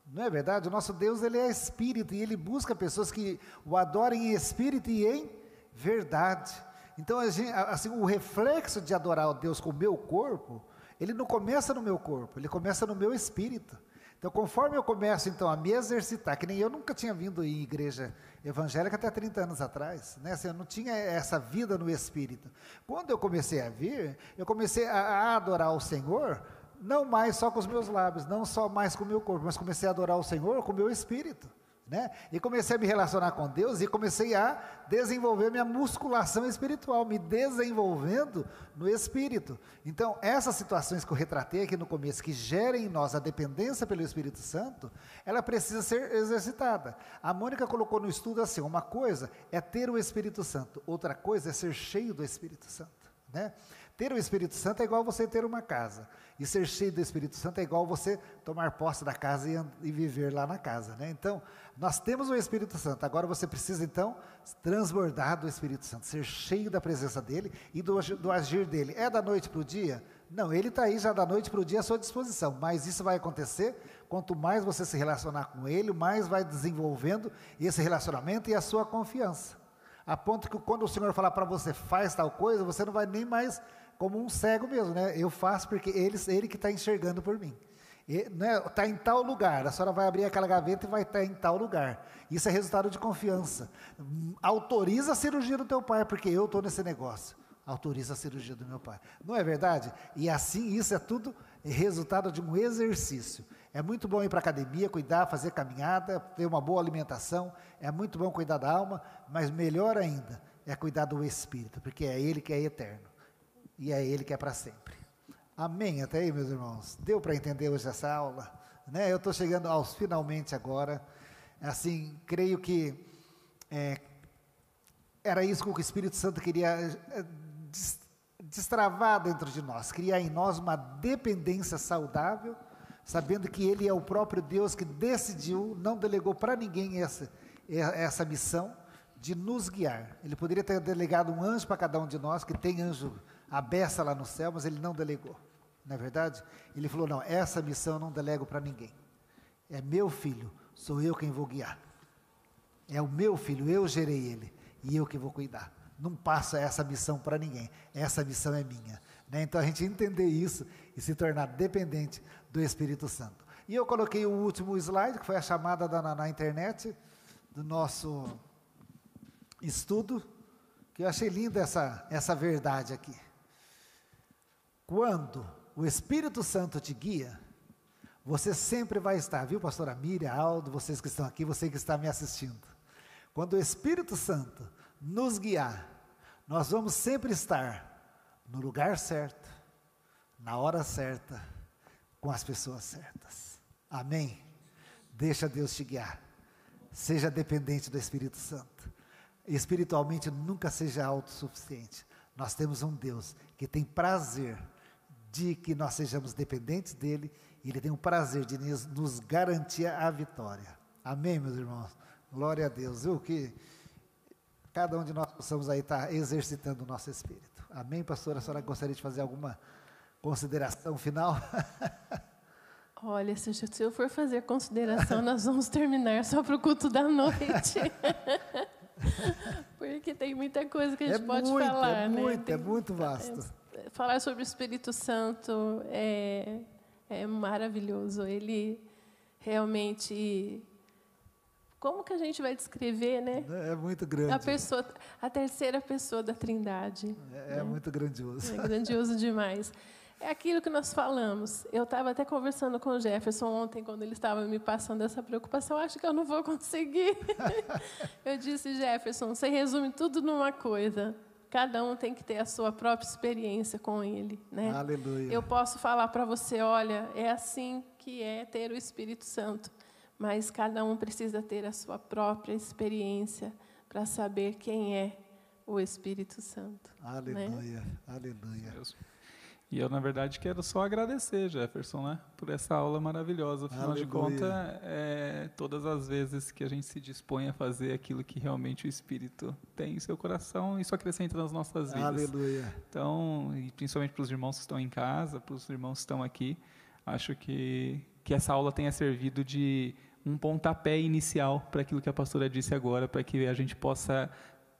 Não é verdade? O nosso Deus, ele é espírito e ele busca pessoas que o adorem em espírito e em verdade. Então, assim, o reflexo de adorar a Deus com o meu corpo, ele não começa no meu corpo, ele começa no meu espírito. Então, conforme eu começo então a me exercitar, que nem eu nunca tinha vindo em igreja evangélica até 30 anos atrás, né? Assim, eu não tinha essa vida no espírito. Quando eu comecei a vir, eu comecei a, adorar o Senhor, não mais só com os meus lábios, não só mais com o meu corpo, mas comecei a adorar o Senhor com o meu espírito. Né? E comecei a me relacionar com Deus e comecei a desenvolver minha musculação espiritual, me desenvolvendo no espírito. Então, essas situações que eu retratei aqui no começo, que gerem em nós a dependência pelo Espírito Santo, ela precisa ser exercitada. A Mônica colocou no estudo assim: uma coisa é ter o Espírito Santo, outra coisa é ser cheio do Espírito Santo. Né? Ter o Espírito Santo é igual você ter uma casa. E ser cheio do Espírito Santo é igual você tomar posse da casa e, e, viver lá na casa. Né? Então, nós temos o Espírito Santo. Agora você precisa, então, transbordar do Espírito Santo, ser cheio da presença dele e do, do agir dele. É da noite para o dia? Não, ele está aí já da noite para o dia à sua disposição. Mas isso vai acontecer quanto mais você se relacionar com ele, mais vai desenvolvendo esse relacionamento e a sua confiança. A ponto que quando o Senhor falar para você, faz tal coisa, você não vai nem mais como um cego mesmo, né? Eu faço porque ele, ele que está enxergando por mim. Está né? Tá em tal lugar, a senhora vai abrir aquela gaveta e vai estar tá em tal lugar. Isso é resultado de confiança. Autoriza a cirurgia do teu pai, porque eu estou nesse negócio. Autoriza a cirurgia do meu pai. Não é verdade? E assim, isso é tudo resultado de um exercício. É muito bom ir para a academia, cuidar, fazer caminhada, ter uma boa alimentação. É muito bom cuidar da alma, mas melhor ainda é cuidar do espírito, porque é ele que é eterno e é Ele que é para sempre. Amém? Até aí, meus irmãos. Deu para entender hoje essa aula? Né? Eu estou chegando aos finalmente agora. Assim, creio que é, era isso que o Espírito Santo queria é, destravar dentro de nós, criar em nós uma dependência saudável, sabendo que Ele é o próprio Deus que decidiu, não delegou para ninguém essa, essa missão de nos guiar. Ele poderia ter delegado um anjo para cada um de nós, que tem anjo a beça lá no céu, mas ele não delegou. Não é verdade? Ele falou: não, essa missão eu não delego para ninguém. É meu filho, sou eu quem vou guiar. É o meu filho, eu gerei ele e eu que vou cuidar. Não passa essa missão para ninguém. Essa missão é minha. Né? Então a gente entender isso e se tornar dependente do Espírito Santo. E eu coloquei o último slide, que foi a chamada da, na, na internet do nosso estudo, que eu achei linda essa, essa verdade aqui. Quando o Espírito Santo te guia, você sempre vai estar, viu, pastora Miriam, Aldo, vocês que estão aqui, você que está me assistindo. quando o Espírito Santo nos guiar, nós vamos sempre estar no lugar certo, na hora certa, com as pessoas certas. Amém? Deixa Deus te guiar. Seja dependente do Espírito Santo. Espiritualmente, nunca seja autossuficiente. Nós temos um Deus que tem prazer de que nós sejamos dependentes dele e ele tem o prazer de nos, garantir a vitória. Amém, meus irmãos? Glória a Deus. O que cada um de nós possamos aí estar exercitando o nosso espírito. Amém, pastora? A senhora gostaria de fazer alguma consideração final? *laughs* Olha, se eu for fazer consideração, nós vamos terminar só para o culto da noite. *laughs* Porque tem muita coisa que a gente é pode muito, falar. É né? muito, tem, é muito vasto. É, falar sobre o Espírito Santo é, é maravilhoso. Ele realmente como que a gente vai descrever, né? É muito grande. A pessoa, a terceira pessoa da Trindade. É, é né? muito grandioso. É grandioso demais. É aquilo que nós falamos. Eu estava até conversando com o Jefferson ontem, quando ele estava me passando essa preocupação. Acho que eu não vou conseguir. *laughs* eu disse, Jefferson, você resume tudo numa coisa. Cada um tem que ter a sua própria experiência com ele, né? Aleluia. Eu posso falar para você, olha, é assim que é ter o Espírito Santo, mas cada um precisa ter a sua própria experiência para saber quem é o Espírito Santo. Aleluia, né? aleluia. E eu, na verdade, quero só agradecer, Jefferson, né, por essa aula maravilhosa. Afinal Aleluia. de contas, é, todas as vezes que a gente se dispõe a fazer aquilo que realmente o Espírito tem em seu coração, isso acrescenta nas nossas vidas. Aleluia. Então, e principalmente para os irmãos que estão em casa, para os irmãos que estão aqui, acho que, que essa aula tenha servido de um pontapé inicial para aquilo que a pastora disse agora, para que a gente possa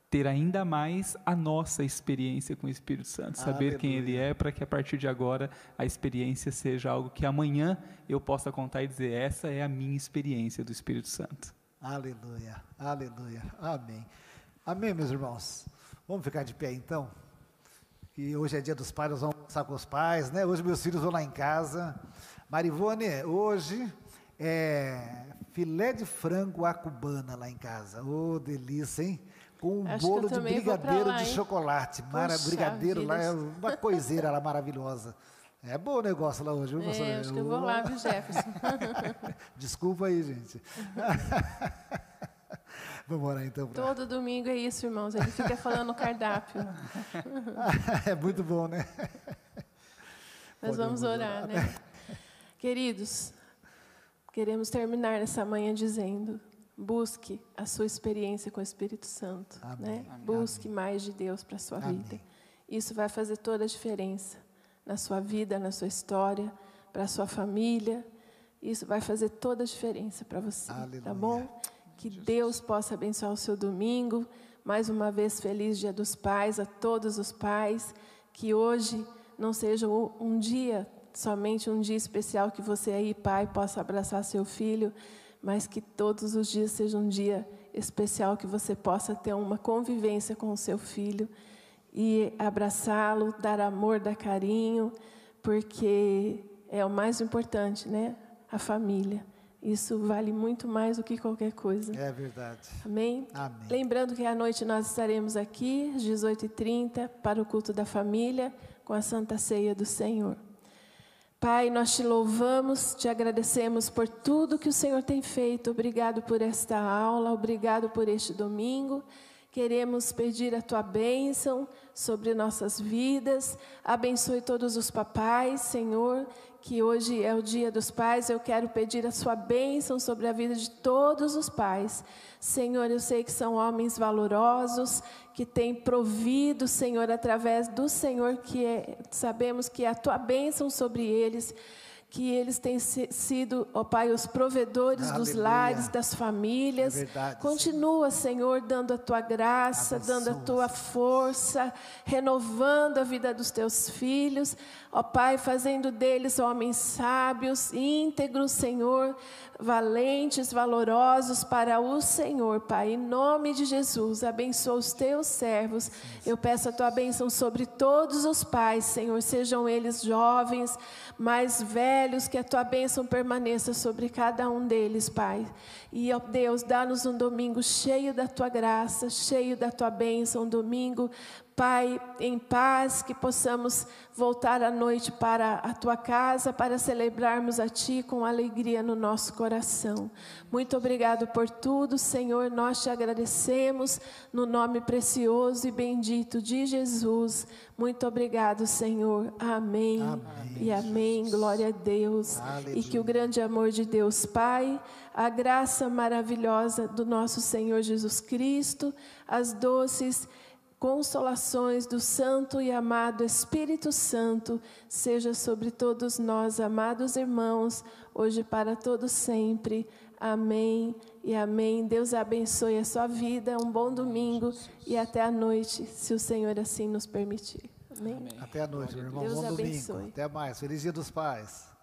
ter ainda mais a nossa experiência com o Espírito Santo, saber Aleluia. quem Ele é, para que a partir de agora a experiência seja algo que amanhã eu possa contar e dizer: essa é a minha experiência do Espírito Santo. Aleluia, aleluia, amém. Amém, meus irmãos. Vamos ficar de pé então? E hoje é dia dos pais, nós vamos almoçar com os pais, né? Hoje meus filhos vão lá em casa. Marivone, hoje é filé de frango à cubana lá em casa. Ô, oh, delícia, hein? Com um Acho bolo de brigadeiro lá, de chocolate. Mara, brigadeiro vida. lá é uma coiseira lá maravilhosa. É bom o negócio lá hoje, viu, é, acho que eu vou lá, viu, Jefferson? *laughs* Desculpa aí, gente. *laughs* Vamos orar então. Pra... Todo domingo é isso, irmãos. Ele fica falando cardápio. *laughs* é muito bom, né? Nós Podemos vamos orar, orar, né? Queridos, queremos terminar essa manhã dizendo: Busque a sua experiência com o Espírito Santo. Né? Busque mais de Deus para a sua Amém. vida. Isso vai fazer toda a diferença na sua vida, na sua história, para a sua família. Isso vai fazer toda a diferença para você. Tá Aleluia. Tá bom? Que Jesus. Deus possa abençoar o seu domingo. Mais uma vez, feliz Dia dos Pais a todos os pais. Que hoje não seja um dia, somente um dia especial que você aí, pai, possa abraçar seu filho mas que todos os dias seja um dia especial que você possa ter uma convivência com o seu filho e abraçá-lo, dar amor, dar carinho, porque é o mais importante, né? A família. Isso vale muito mais do que qualquer coisa. É verdade. Amém? Amém. Lembrando que à noite nós estaremos aqui, às 18h30, para o culto da família, com a Santa Ceia do Senhor. Pai, nós te louvamos, te agradecemos por tudo que o Senhor tem feito. Obrigado por esta aula, obrigado por este domingo. Queremos pedir a tua bênção sobre nossas vidas. Abençoe todos os papais, Senhor, que hoje é o dia dos pais. Eu quero pedir a sua bênção sobre a vida de todos os pais. Senhor, eu sei que são homens valorosos, que têm provido, Senhor, através do Senhor, que é, sabemos que é a tua bênção sobre eles que eles têm sido, ó Pai, os provedores Aleluia. dos lares, das famílias. É verdade, Continua, Senhor, dando a tua graça, Abençoa. dando a tua força, renovando a vida dos teus filhos. Ó Pai, fazendo deles homens sábios, íntegros, Senhor, valentes, valorosos para o Senhor, Pai. Em nome de Jesus, abençoa os teus servos. Eu peço a tua bênção sobre todos os pais, Senhor, sejam eles jovens, mais velhos que a tua bênção permaneça sobre cada um deles, Pai. E, ó Deus, dá-nos um domingo cheio da tua graça, cheio da tua bênção, um domingo Pai, em paz, que possamos voltar à noite para a tua casa, para celebrarmos a Ti com alegria no nosso coração. Muito obrigado por tudo, Senhor. Nós te agradecemos no nome precioso e bendito de Jesus. Muito obrigado, Senhor. Amém. amém e amém. Glória a Deus. Aleluia. E que o grande amor de Deus, Pai, a graça maravilhosa do nosso Senhor Jesus Cristo, as doces consolações do Santo e amado Espírito Santo seja sobre todos nós, amados irmãos, hoje para todos sempre. Amém e amém. Deus abençoe a sua vida. Um bom domingo e até a noite, se o Senhor assim nos permitir. Amém. Até a noite, meu irmão. Deus bom abençoe. domingo. Até mais. Feliz Dia dos Pais.